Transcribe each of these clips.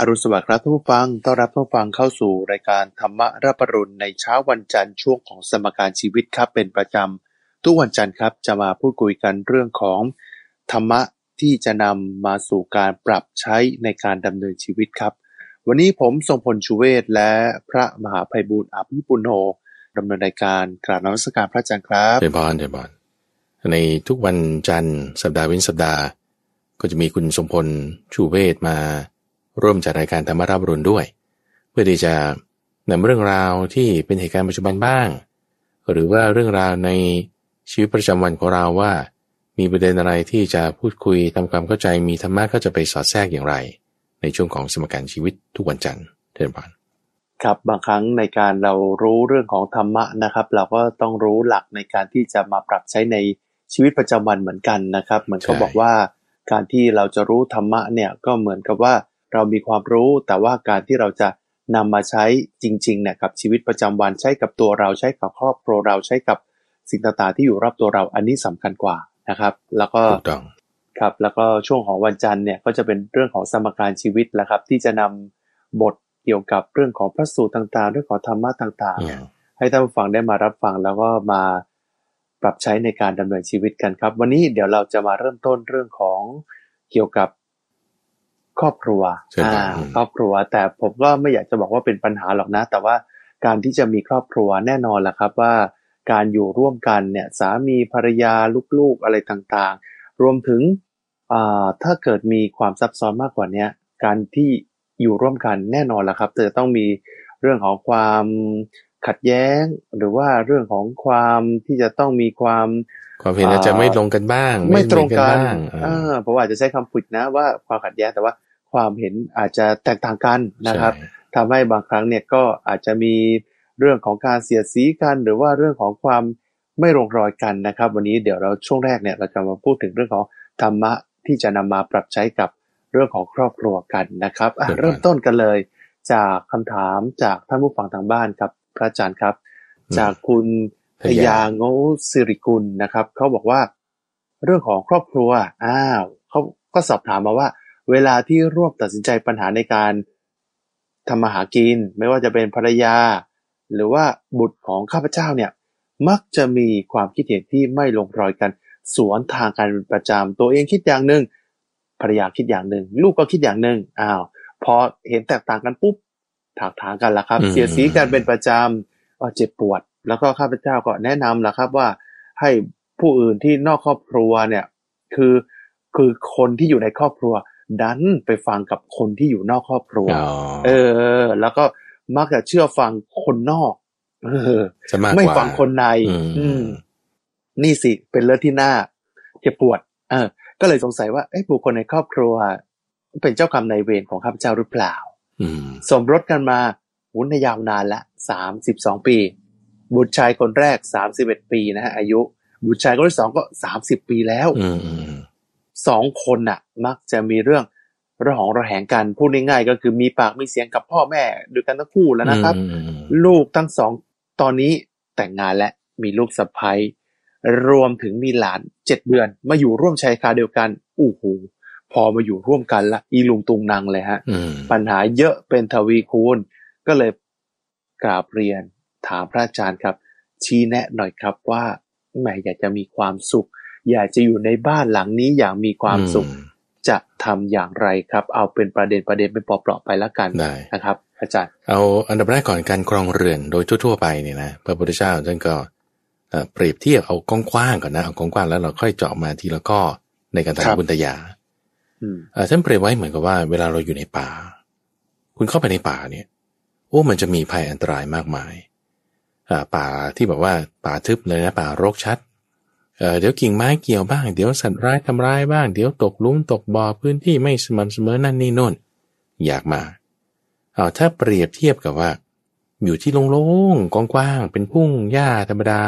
อรุณสวัสดิ์ครับท่านผู้ฟัง ต้อนรับท่านผู้ฟังเข้าสู่รายการธรรมะรับปรุณในเช้าวันจันทร์ช่วงของสมการชีวิตครับเป็นประจำทุกวันจันทร์ครับจะมาพูดคุยกันเรื่องของธรรมะที่จะนำมาสู่การปรับใช้ในการดำเนินชีวิตครับ วันนี้ผมทรงพลชูเวศและพระมหาภัยบูร์อภิปุโนดำเนินรายการกราบนมัสการพระอาจารย์ครับเดบอนเดบอนในทุกวันจันทร์สัปดาห์เว้นสัปดาห์ ก็จะมีคุณสมพลชูเวศมา ร่วมจัดรายการธรรมรับรุณด้วย เพื่อที่จะนำเรื่องราวที่เป็นเหตุการณ์ปัจจุบันบ้าง หรือว่าเรื่องราวในชีวิตประจำวันของเราว่า มีประเด็นอะไรที่จะพูดคุยทำความเข้าใจมีธรรมะก็จะไปสอดแทรกอย่างไร ในช่วงของสมการชีวิตทุกวันจันทร์เทนพานครับบางครั้งในการเรารู้เรื่องของธรรมะนะครับ เราก็ต้องรู้หลักในการที่จะมาปรับใช้ในชีวิตประจำวันเหมือนกันนะครับ เหมือนเขาบอกว่าการที่เราจะรู้ธรรมะเนี่ยก็เหมือนกับว่า เรามีความรู้แต่ว่าการที่เราจะนำมาใช้จริงๆเนี่ยกับชีวิตประจำวันใช้กับตัวเราใช้กับครอบครัวเราใช้กับสิ่งต่างๆที่อยู่รอบตัวเราอันนี้สำคัญกว่านะครับ แล้วก็ถูกต้องครับแล้วก็ช่วงของวันจันทร์เนี่ยก็จะเป็นเรื่องของสมการชีวิตแหละครับ ที่จะนำบทเกี่ยวกับเรื่องของพระสูตรต่างๆ เรื่องของธรรมะต่างๆเนี่ยให้ท่านผู้ฟังได้มารับฟังแล้วก็มาปรับใช้ในการดำเนินชีวิตกันครับ วันนี้เดี๋ยวเราจะมาเริ่มต้นเรื่องของเกี่ยวกับ ครอบครัวใช่ครับอ่าอืมครอบครัว แต่ผมก็ไม่อยากจะบอกว่าเป็นปัญหาหรอกนะ แต่ว่าการที่จะมีครอบครัวแน่นอนแหละครับว่า การอยู่ร่วมกันเนี่ยสามีภรรยาลูกๆอะไรต่างๆ รวมถึงอ่าถ้าเกิดมีความซับซ้อนมากกว่าเนี้ยการที่อยู่ร่วมกันแน่นอนแหละครับจะต้องมีเรื่องของความขัดแย้ง หรือว่าเรื่องของความที่จะต้องมีความความเห็นอาจจะไม่ตรงกันบ้าง ไม่ตรงเหอกันบ้างเออเพราะว่าอาจจะใช้คำผิดนะว่าความขัดแย้งแต่ว่า ความเห็นอาจจะแตกต่างกันนะครับใช่ทำให้บางครั้งเนี่ยก็อาจจะมีเรื่องของการเสียดสีกัน หรือว่าเรื่องของความไม่ลงรอยกันนะครับ วันนี้เดี๋ยวเราช่วงแรกเนี่ยเราจะมาพูดถึงเรื่องของธรรมะที่จะนำมาปรับใช้กับเรื่องของครอบครัวกันนะครับอะเริ่มต้นกันเลยจากคำถามจากท่านผู้ฟังทางบ้านครับ พระอาจารย์ครับ จากคุณพยาโงสิริกุลนะครับเขาบอกว่า เรื่องของครอบครัวอ้าวเขาก็สอบถามมาว่า เวลาที่ร่วมตัดสินใจปัญหาในการทำมาหากิน ไม่ว่าจะเป็นภรรยา หรือว่าบุตรของข้าพเจ้าเนี่ยมักจะมีความคิดเห็นที่ไม่ลงรอยกัน สวนทางกันเป็นประจำตัวเองคิดอย่างหนึ่งภรรยาคิดอย่างหนึ่งลูกก็คิดอย่างหนึ่งอ้าวพอเห็นแตกต่างกันปุ๊บถากถางกันละครับอืมเสียดสีกันเป็นประจำก็เจ็บปวด แล้วก็ข้าพเจ้าก็แนะนำละครับว่าให้ผู้อื่นที่นอกครอบครัวเนี่ยคือคือคนที่อยู่ในครอบครัว ดันไปฟังกับคนที่อยู่นอกครอบครัวอ๋อเออ แล้วก็มักจะเชื่อฟังคนนอก เออจะมากกว่าไม่ฟังคนในอืมอืม นี่สิ เป็นเรื่องที่น่าเจ็บปวด เออ ก็เลยสงสัยว่าเอ้บุคคลในครอบครัว เป็นเจ้ากรรมนายเวรของข้าพเจ้าหรือเปล่าอืมสมรสกันมาวุ้นยาวนานละสามสิบสองปี บุตรชายคนแรกสามสิบเอ็ดปีนะฮะอายุ บุตรชายคนที่สองก็สามสิบปีแล้วอืมอืม สองคนน่ะ มักจะมีเรื่องระหองระแหงกันพูดง่ายๆก็คือมีปากมีเสียงกับพ่อแม่ด้วยกันทั้งคู่แล้วนะครับอืมอืมลูกทั้งสองตอนนี้แต่งงานและมีลูกสะใภ้รวมถึงมีหลานเจ็ดเดือน มาอยู่ร่วมชายคาเดียวกันอู้หูพอมาอยู่ร่วมกันละอีลุงตุงนางเลยฮะอืมปัญหาเยอะเป็นทวีคูณ ก็เลยกราบเรียนถามพระอาจารย์ครับ ชี้แนะหน่อยครับว่าแหมอยากจะมีความสุข อยากจะอยู่ในบ้านหลังนี้อย่างมีความสุขอืมจะทำอย่างไรครับ เอาเป็นประเด็นประเด็นเป็นเปลาะๆไปแล้วกันได้นะครับ อาจารย์ เอาอันดับแรกก่อนการครองเรือนโดยทั่วๆไปเนี่ยนะพระพุทธเจ้าท่านก็เอ่อเปรียบเทียบเอากว้างๆก่อนนะเอากว้างๆแล้วเราค่อยเจาะมาทีละข้อในการครัทำบบุญตยาอืมเอ่อท่านเปรียบไว้เหมือนกับว่า เวลาเราอยู่ในป่า คุณเข้าไปในป่าเนี่ยโอ้มันจะมีภัยอันตรายมากมายอ่าป่าที่แบบว่าป่าทึบเลยนะป่ารกชัด เออเดี๋ยวกิ่งไม้เกี่ยวบ้าง เดี๋ยวสัตว์ร้ายทำร้ายบ้าง เดี๋ยวตกลุมตกบ่อพื้นที่ไม่สม่ำเสมอนั่นนี่โน่น อยากมา เอาถ้าเปรียบเทียบกับว่า อยู่ที่โล่งๆกว้างๆเป็นพุ่งหญ้าธรรมดา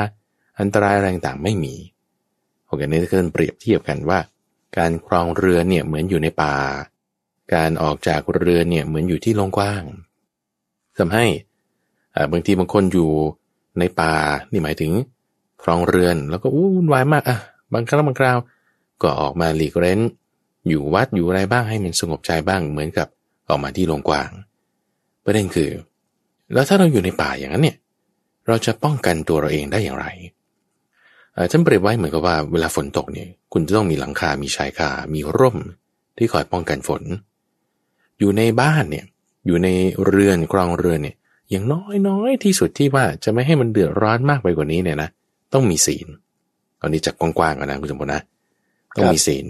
อันตรายอะไรต่างไม่มีโอเคนี่คือเปรียบเทียบกันว่า การครองเรือเนี่ยเหมือนอยู่ในป่า การออกจากเรือเนี่ยเหมือนอยู่ที่โล่งกว้างทำให้บางทีบางคนอยู่ในป่านี่หมายถึง ครองเรือน แล้วก็อู้วุ่นวายมากอะบางครั้งบางคราว ก็ออกมาหลีกเร้น อยู่วัดอยู่อะไรบ้างให้มันสงบใจบ้างเหมือนกับออกมาที่โลงกว้าง ประเด็นคือ แล้วถ้าเราอยู่ในป่าอย่างนั้นเนี่ย เราจะป้องกันตัวเราเองได้อย่างไรท่านเปรียบไว้เหมือนกับว่าเวลาฝนตกเนี่ย คุณจะต้องมีหลังคา มีชายคา มีร่ม ที่คอยป้องกันฝน อยู่ในบ้านเนี่ย อยู่ในเรือนกรองเรือนเนี่ย อย่างน้อยน้อยที่สุดที่ว่าจะไม่ให้มันเดือดร้อนมากไปกว่านี้เนี่ยนะ ต้องมีศีลตอนนี้จากกว้างๆก่อนนะคุณสมบูรณ์นะต้องมีศีล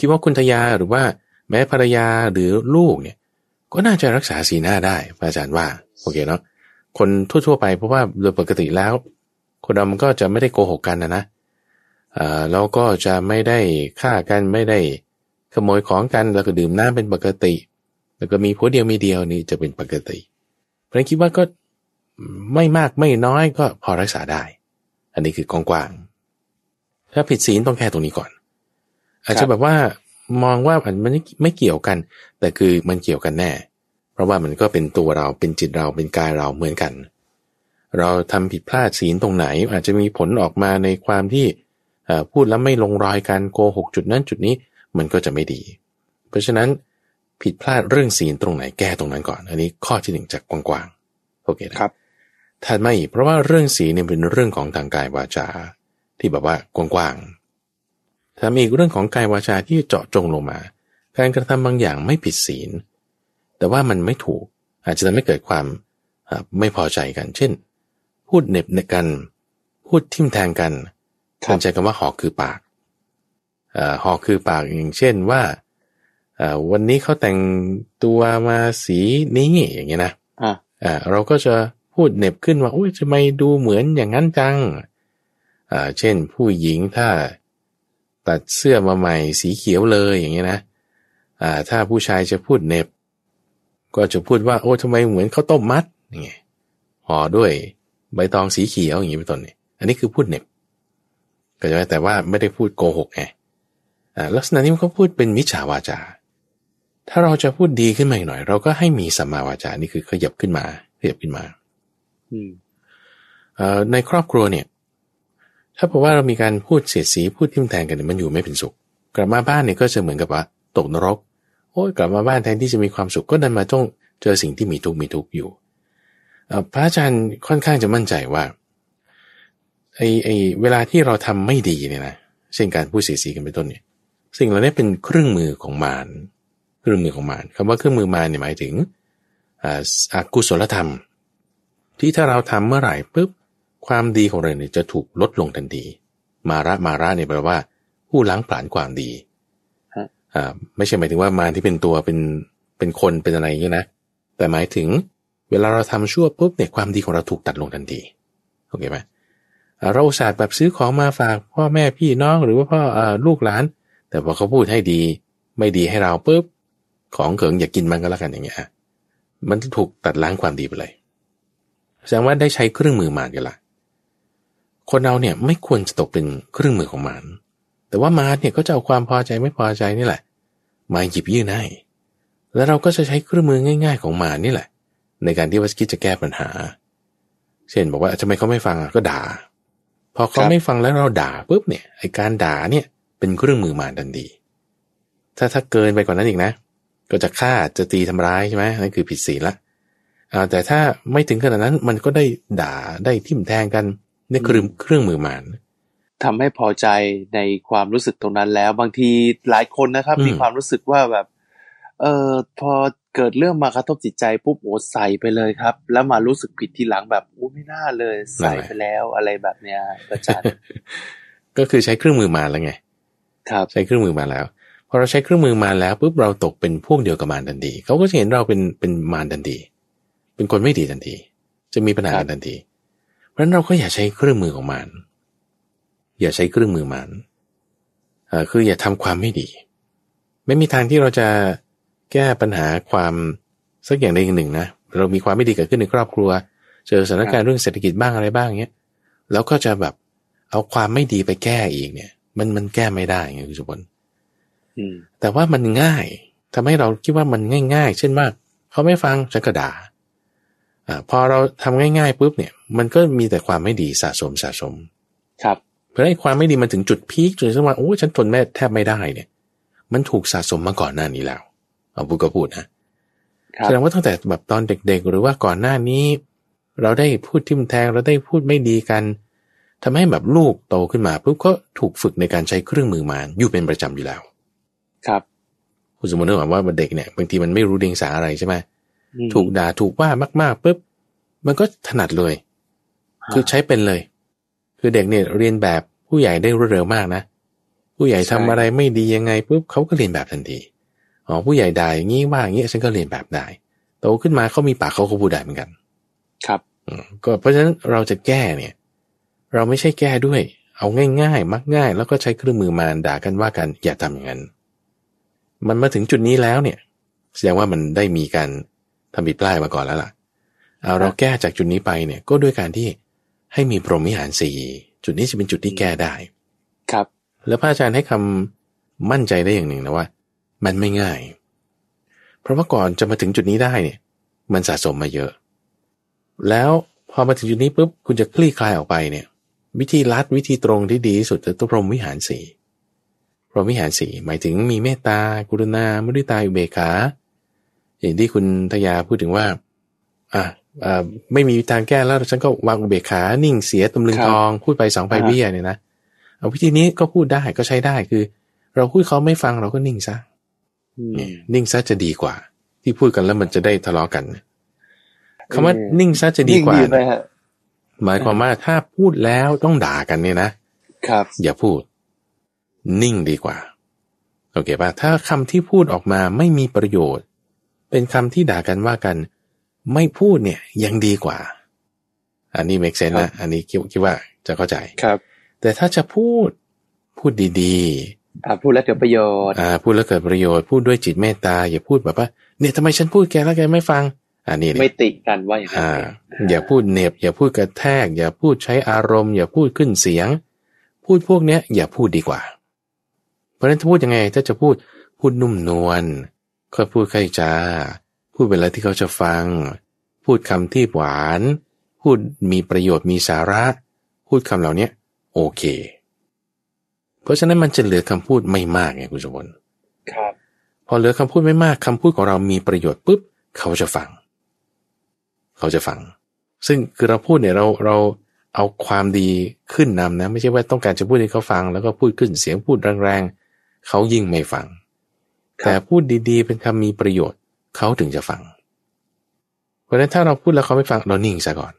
คิดว่าคุณทยาหรือว่าแม้ภรรยาหรือลูกเนี่ย ก็น่าจะรักษาศีลหน้าได้พระอาจารย์ว่าโอเคเนาะคนทั่วๆไปเพราะว่าโดยปกติแล้ว คนเรามันก็จะไม่ได้โกหกกันนะนะอ่าแล้วก็จะไม่ได้ฆ่ากันไม่ได้ขโมยของกันแล้วก็ดื่มน้ำเป็นปกติ แล้วก็มีผัวเดียวมีเดียวนี่จะเป็นปกติเพราะฉะนั้นคิดว่าก็ไม่มากไม่น้อยก็พอรักษาได้อั นนี้คือกว้างๆถ้าผิดศีลต้องแค่ตรงนี้ก่อน อาจจะแบบว่ามองว่ามันไม่เกี่ยวกัน แต่คือมันเกี่ยวกันแน่ เพราะว่ามันก็เป็นตัวเราเป็นจิตเราเป็นกายเราเหมือนกัน เราทำผิดพลาดศีลตรงไหน อาจจะมีผลออกมาในความที่พูดแล้วไม่ลงรอยกันโกหกจุดนั้นจุดนี้มันก็จะไม่ดี เพราะฉะนั้นผิดพลาดเรื่องศีลตรงไหนแก้ตรงนั้นก่อน อันนี้ข้อที่หนึ่งจากกว้างๆโอเคครับ ถัดมาอีกเพราะว่าเรื่องศีลเนี่ยเป็นเรื่องของทางกายวาจา ที่แบบว่ากว้างๆถ้ามีเรื่องของกายวาจาที่เจาะจงลงมา การกระทำบางอย่างไม่ผิดศีล แต่ว่ามันไม่ถูกอาจจะทำให้เกิดความไม่พอใจกัน เช่น พูดเน็บเนกัน พูดทิมแทงกันเข้าใจกันว่าหอกคือปากหอกคือปากอย่างเช่นว่าวันนี้เขาแต่งตัวมาสีนี้อย่างเงี้ยนะอ่าเราก็จะ พูดเน็บขึ้นว่าโอ้ยทำไมดูเหมือนอย่างนั้นจัง อ่า เช่นผู้หญิงถ้าตัดเสื้อมาใหม่สีเขียวเลยอย่างเงี้ยนะ อ่า ถ้าผู้ชายจะพูดเน็บ ก็จะพูดว่า โอ้ทำไมเหมือนข้าวต้มมัดอย่างเงี้ยห่อด้วยใบตองสีเขียวอย่างงี้เป็นต้นเนี่ยอันนี้คือพูดเน็บก็จะแต่ว่าไม่ได้พูดโกหกไงลักษณะนี้มันก็พูดเป็นมิจฉาวาจา ถ้าเราจะพูดดีขึ้นมาหน่อย เราก็ให้มีสัมมาวาจา นี่คือขยับขึ้นมาขยับขึ้นมา ในครอบครัวเนี่ย ถ้าบอกว่าเรามีการพูดเสียดสีพูดทิมแทงกันมันอยู่ไม่เป็นสุข กลับมาบ้านเนี่ยก็จะเหมือนกับว่าตกนรกโอ้ยกลับมาบ้านแทนที่จะมีความสุขก็ดันมาต้องเจอสิ่งที่มีทุกข์มีทุกข์อยู่พระอาจารย์ค่อนข้างจะมั่นใจว่าไอ้ไอ้เวลาที่เราทำไม่ดีเนี่ยนะเช่นการพูดเสียสีกันเป็นต้นเนี่ยสิ่งเหล่านี้เป็นเครื่องมือของมารเครื่องมือของมารคำว่าเครื่องมือมารเนี่ยหมายถึงอากุศลธรรม ที่ถ้าเราทำเมื่อไหร่ปุ๊บความดีของเราเนี่ยจะถูกลดลงทันที มาระมาระเนี่ยแปลว่า ผู้ล้างผลาญความดีอ่าไม่ใช่หมายถึงว่ามารที่เป็นตัวเป็นเป็นคนเป็นอะไรอย่างนี้นะ แต่หมายถึงเวลาเราทำชั่วปุ๊บเนี่ยความดีของเราถูกตัดลงทันทีโอเคไหมเราอุตส่าห์แบบซื้อของมาฝากพ่อแม่พี่น้องหรือว่าพ่ออลูกหลาน แต่พอเขาพูดให้ดี ไม่ดีให้เราปุ๊บของเขิงอย่ากกินมันก็แล้วกันอย่างเงี้ยมันจะถูกตัดล้างความดีไปเลย แสดงว่าได้ใช้เครื่องมือมารกันละคนเราเนี่ยไม่ควรจะตกเป็นเครื่องมือของมารแต่ว่ามารเนี่ยก็จะเอาความพอใจไม่พอใจนี่แหละ มาหยิบยื่นให้แล้วเราก็จะใช้เครื่องมือง่าย ๆ ของมารนี่แหละ ในการที่ว่าคิดจะแก้ปัญหา เช่นบอกว่าทำไมเขาไม่ฟังก็ด่า พอเขาไม่ฟังแล้วเราด่าปุ๊บเนี่ยไอการด่าเนี่ยเป็นเครื่องมือมารทันทีถ้าถ้าเกินไปกว่านั้นอีกนะ ก็จะฆ่าจะตีทำร้ายใช่ไหมนั่นคือผิดศีลละ แต่ถ้าไม่ถึงขนาดนั้นมันก็ได้ด่าได้ทิ่มแทงกันนี่คือเครื่องมือมารทำให้พอใจในความรู้สึกตรงนั้นแล้ว บางทีหลายคนนะครับ มีความรู้สึกว่าแบบ เออพอเกิดเรื่องมากระทบจิตใจปุ๊บโอ้ใส่ไปเลยครับ แล้วมารู้สึกผิดทีหลังแบบโอ้ไม่น่าเลย ใส่ไปแล้วอะไรแบบเนี้ยอาจารย์ก็คือใช้เครื่องมือมาแล้วไง ครับ ใช้เครื่องมือมาแล้วพอเราใช้เครื่องมือมาแล้วปุ๊บเราตกเป็นพวกเดียวกับมารทันทีเขาก็จะเห็นเราเป็นเป็นมารทันที เป็นคนไม่ดีทันที จะมีปัญหาทันที เพราะฉะนั้นเราก็อย่าใช้เครื่องมือของมารอย่าใช้เครื่องมือมารอ่าคืออย่าทำความไม่ดี ไม่มีทางที่เราจะแก้ปัญหาความสักอย่างใดอย่างหนึ่งนะ เรามีความไม่ดีเกิดขึ้นในครอบครัว เจอสถานการณ์เรื่องเศรษฐกิจบ้างอะไรบ้างเงี้ย แล้วก็จะแบบเอาความไม่ดีไปแก้อีกเนี่ย มันมันแก้ไม่ได้ไงคุณสุพลแต่ว่ามันง่ายทำให้เราคิดว่ามันง่าย ๆ เช่นว่าเขาไม่ฟังฉันก็ด่า อ่าพอเราทำง่ายๆปุ๊บเนี่ยมันก็มีแต่ความไม่ดีสะสมสะสม ครับ เพราะไอ้ความไม่ดีมันถึงจุดพีคจนสักวันโอ้ฉันทนแม่แทบไม่ได้เนี่ย มันถูกสะสมมาก่อนหน้านี้แล้วเอาพูดก็พูดนะครับแสดงว่าตั้งแต่แบบตอนเด็ก ๆ หรือว่าก่อนหน้านี้ เราได้พูดทิมแทงเราได้พูดไม่ดีกันทำให้แบบลูกโตขึ้นมาปุ๊บก็ถูกฝึกในการใช้เครื่องมือมารอยู่เป็นประจำอยู่แล้ว ครับคุณสมมติว่าเด็กเนี่ยบางทีมันไม่รู้เดียงสาอะไรใช่ไหมอืม ถูกด่าถูกว่ามากๆปุ๊บมันก็ถนัดเลย คือใช้เป็นเลย คือเด็กเนี่ยเรียนแบบผู้ใหญ่ได้รวดเร็วมากนะ ผู้ใหญ่ทำอะไรไม่ดียังไงปุ๊บเขาก็เรียนแบบทันทีอ๋อผู้ใหญ่ด่าอย่างนี้ว่าอย่างนี้ฉันก็เรียนแบบได้โตขึ้นมาเขามีปากเขาก็พูดได้เหมือนกัน ครับอืมก็เพราะฉะนั้นเราจะแก้เนี่ย เราไม่ใช่แก้ด้วย เอาง่ายๆ มักง่าย แล้วก็ใช้เครื่องมือมาด่ากันว่ากันอย่าทำอย่างนั้น มันมาถึงจุดนี้แล้วเนี่ย แสดงว่ามันได้มีการ ทำผิดพลาดมาก่อนแล้วล่ะเอาเราแก้จากจุดนี้ไปเนี่ยก็ด้วยการที่ให้มีพรหมวิหารสี่จุดนี้จะเป็นจุดที่แก้ได้ ครับ แล้วพระอาจารย์ให้คำมั่นใจได้อย่างหนึ่งนะว่า มันไม่ง่าย เพราะว่าก่อนจะมาถึงจุดนี้ได้เนี่ย มันสะสมมาเยอะ แล้วพอมาถึงจุดนี้ปุ๊บคุณจะคลี่คลายออกไปเนี่ย วิธีลัดวิธีตรงที่ดีที่สุดคือตัวพรหมวิหารสีพรหมวิหารสีหมายถึงมีเมตตากรุณามุทิตาอุเบกขา อย่างที่คุณทยาพูดถึงว่า อะอ่าไม่มีทางแก้แล้วฉันก็วางอุเบกขานิ่งเสียตำลึงครับทอง พูดไปสองไปอ่าฮะเบี้ยเนี่ยนะเอาวิธีนี้ก็พูดได้ก็ใช้ได้คือ เราพูดเขาไม่ฟังเราก็นิ่งซะอืมเนี่ยนิ่งซะจะดีกว่า ที่พูดกันแล้วมันจะได้ทะเลาะกันคำว่าเออนิ่งซะจะดีกว่ายิ่งไหมเนี่ยฮะหมายความว่าถ้าพูดแล้วต้องด่ากันเนี่ยนะครับ อย่าพูด นิ่งดีกว่า โอเคป่ะถ้าคำที่พูดออกมาไม่มีประโยชน์ เป็นคำที่ด่ากันว่ากัน ไม่พูดเนี่ยยังดีกว่า อันนี้ make sense ครันะบอันนี้คิดคิดว่าจะเข้าใจครับ แต่ถ้าจะพูดพูดดีอ่าพูดแล้วเกิดประโยชน์ๆอ่าพูดแล้วเกิดประโยชน์พูดด้วยจิตเมตตาอย่าพูดแบบว่าเนี่ยทำไมฉันพูดแกแล้วแกไม่ฟัง อันนี้เนี่ยไม่ติกันว่าอย่างนั้นอ่าเองอย่าพูดเหน็บ อย่าพูดกระแทก อย่าพูดใช้อารมณ์ อย่าพูดขึ้นเสียง พูดพวกเนี้ย อย่าพูดดีกว่า เพราะฉะนั้นถ้าพูดยังไงถ้าจะพูดพูดนุ่มนวล ค่อยพูดใครจา พูดเวลาที่เขาจะฟัง พูดคำที่หวาน พูดมีประโยชน์มีสาระ พูดคำเหล่าเนี้ยโอเค เพราะฉะนั้นมันจะเหลือคำพูดไม่มากไงคุณสมบัติครับพอเหลือคำพูดไม่มากคำพูดของเรามีประโยชน์ปุ๊บเขาจะฟัง เขาจะฟัง ซึ่งคือเราพูดเนี่ยเราเราเอาความดีขึ้นนำนะ ไม่ใช่ว่าต้องการจะพูดให้เขาฟัง แล้วก็พูดขึ้นเสียงพูดแรงๆเขายิ่งไม่ฟังครับ แต่พูดดีๆ เป็นคำมีประโยชน์เขาถึงจะฟัง เพราะฉะนั้นถ้าเราพูดแล้วเขาไม่ฟังเรานิ่งซะก่อน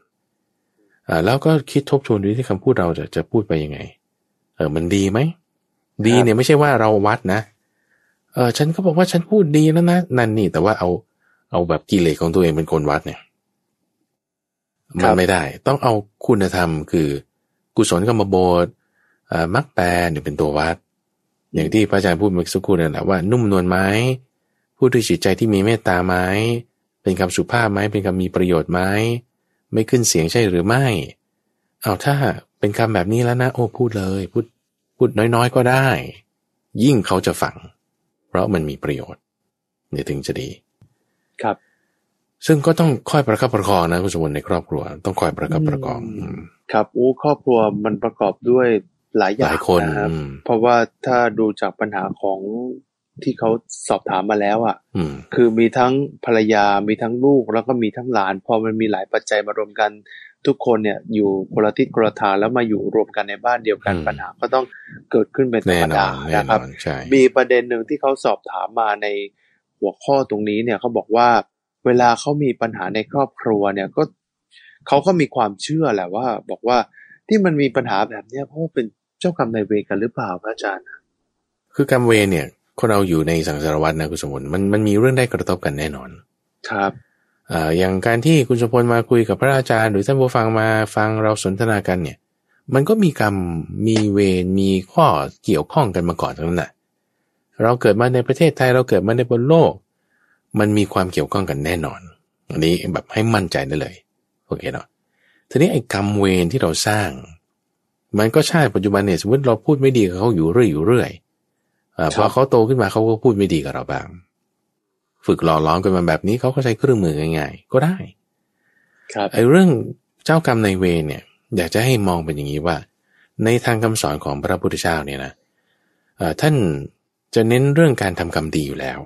อ่าแล้วก็คิดทบทวนดูที่คำพูดเราจะจะพูดไปยังไง เออมันดีไหมดีเนี่ยไม่ใช่ว่าเราวัดนะ เออฉันก็บอกว่าฉันพูดดีแล้วนะนั่นนี่ แต่ว่าเอา เอาแบบกิเลสของตัวเองเป็นคนวัดเนี่ยครัมันบไม่ได้ ต้องเอาคุณธรรมคือ กุศลกรรมโบสอ่ามรรคแปรเนี่ยเป็นตัววัด อย่างที่พระอาจารย์พูดเมื่อสักครู่นั่นแหละว่านุ่มนวลไหมพูดด้วยจิตใจที่มีเมตตาไหมเป็นคำสุภาพไหมเป็นคำมีประโยชน์ไหมไม่ขึ้นเสียงใช่หรือไม่เอาถ้าเป็นคำแบบนี้แล้วนะ โอ้พูดเลย พูดพูดน้อยๆก็ได้ ยิ่งเขาจะฟัง เพราะมันมีประโยชน์เนี่ยถึงจะดี ครับ ซึ่งก็ต้องคอยประคับประคองนะคุณสมบัติในครอบครัว ต้องคอยประคับประคองอืมอืมครับอู้ครอบครัวมันประกอบด้วย หลายอหย่างลายคนนะครับอืมเพราะว่าถ้าดูจากปัญหาของที่เขาสอบถามมาแล้วอะอืมคือมีทั้งภรรยามีทั้งลูกแล้วก็มีทั้งหลาน พอมันมีหลายปัจจัยมารวมกันทุกคนเนี่ยอยู่คนละทิศคนละทางแล้วมาอยู่รวมกันในบ้านเดียวกันอืมปัญหาก็ต้องเกิดขึ้นเป็นธรแน่รมนอดานแน่นะนครัอบนใช่มีประเด็นหนึ่งที่เขาสอบถามมาในหัวข้อตรงนี้เนี่ยเขาบอกว่า เวลาเขามีปัญหาในครอบครัวเนี่ยก็เขาก็มีความเชื่อแหละว่า บอกว่าที่มันมีปัญหาแบบเนี้ยเพราะว่าเป็น เจ้ากรรมนายเวรกันหรือเปล่าพระอาจารย์ คือกรรมเวรเนี่ย คนเราอยู่ในสังสารวัฏนะคุณสมบัติมันมันมีเรื่องได้กระทบกันแน่นอน ครับอ่าอย่างการที่คุณสมพลมาคุยกับพระอาจารย์ หรือท่านผู้ฟังมาฟังเราสนทนากันเนี่ย มันก็มีกรรมมีเวรมีข้อเกี่ยวข้องกันมาก่อนทั้งนั้นน่ะเราเกิดมาในประเทศไทยเราเกิดมาในบนโลก มันมีความเกี่ยวข้องกันแน่นอน อันนี้แบบให้มั่นใจได้เลยโอเคเนาะทีนี้ไอ้กรรมเวรที่เราสร้าง มันก็ใช่ปัจจุบันเนี่ยสมมติเราพูดไม่ดีกับเขาอยู่เรื่อยอยู่เรื่อยอาพอเขาโตขึ้นมาเขาก็พูดไม่ดีกับเราบ้าง ฝึกหล่อล้อมกันมาแบบนี้เขาก็ใช้เครื่องมือง่ายๆก็ได้ ครับไอ้เรื่องเจ้ากรรมในายเวรเนี่ย อยากจะให้มองเป็นอย่างนี้ว่า ในทางคำสอนของพระพุทธเจ้าเนี่ยนะเอ่อท่านจะเน้นเรื่องการทำกรรมดีอยู่แล้ว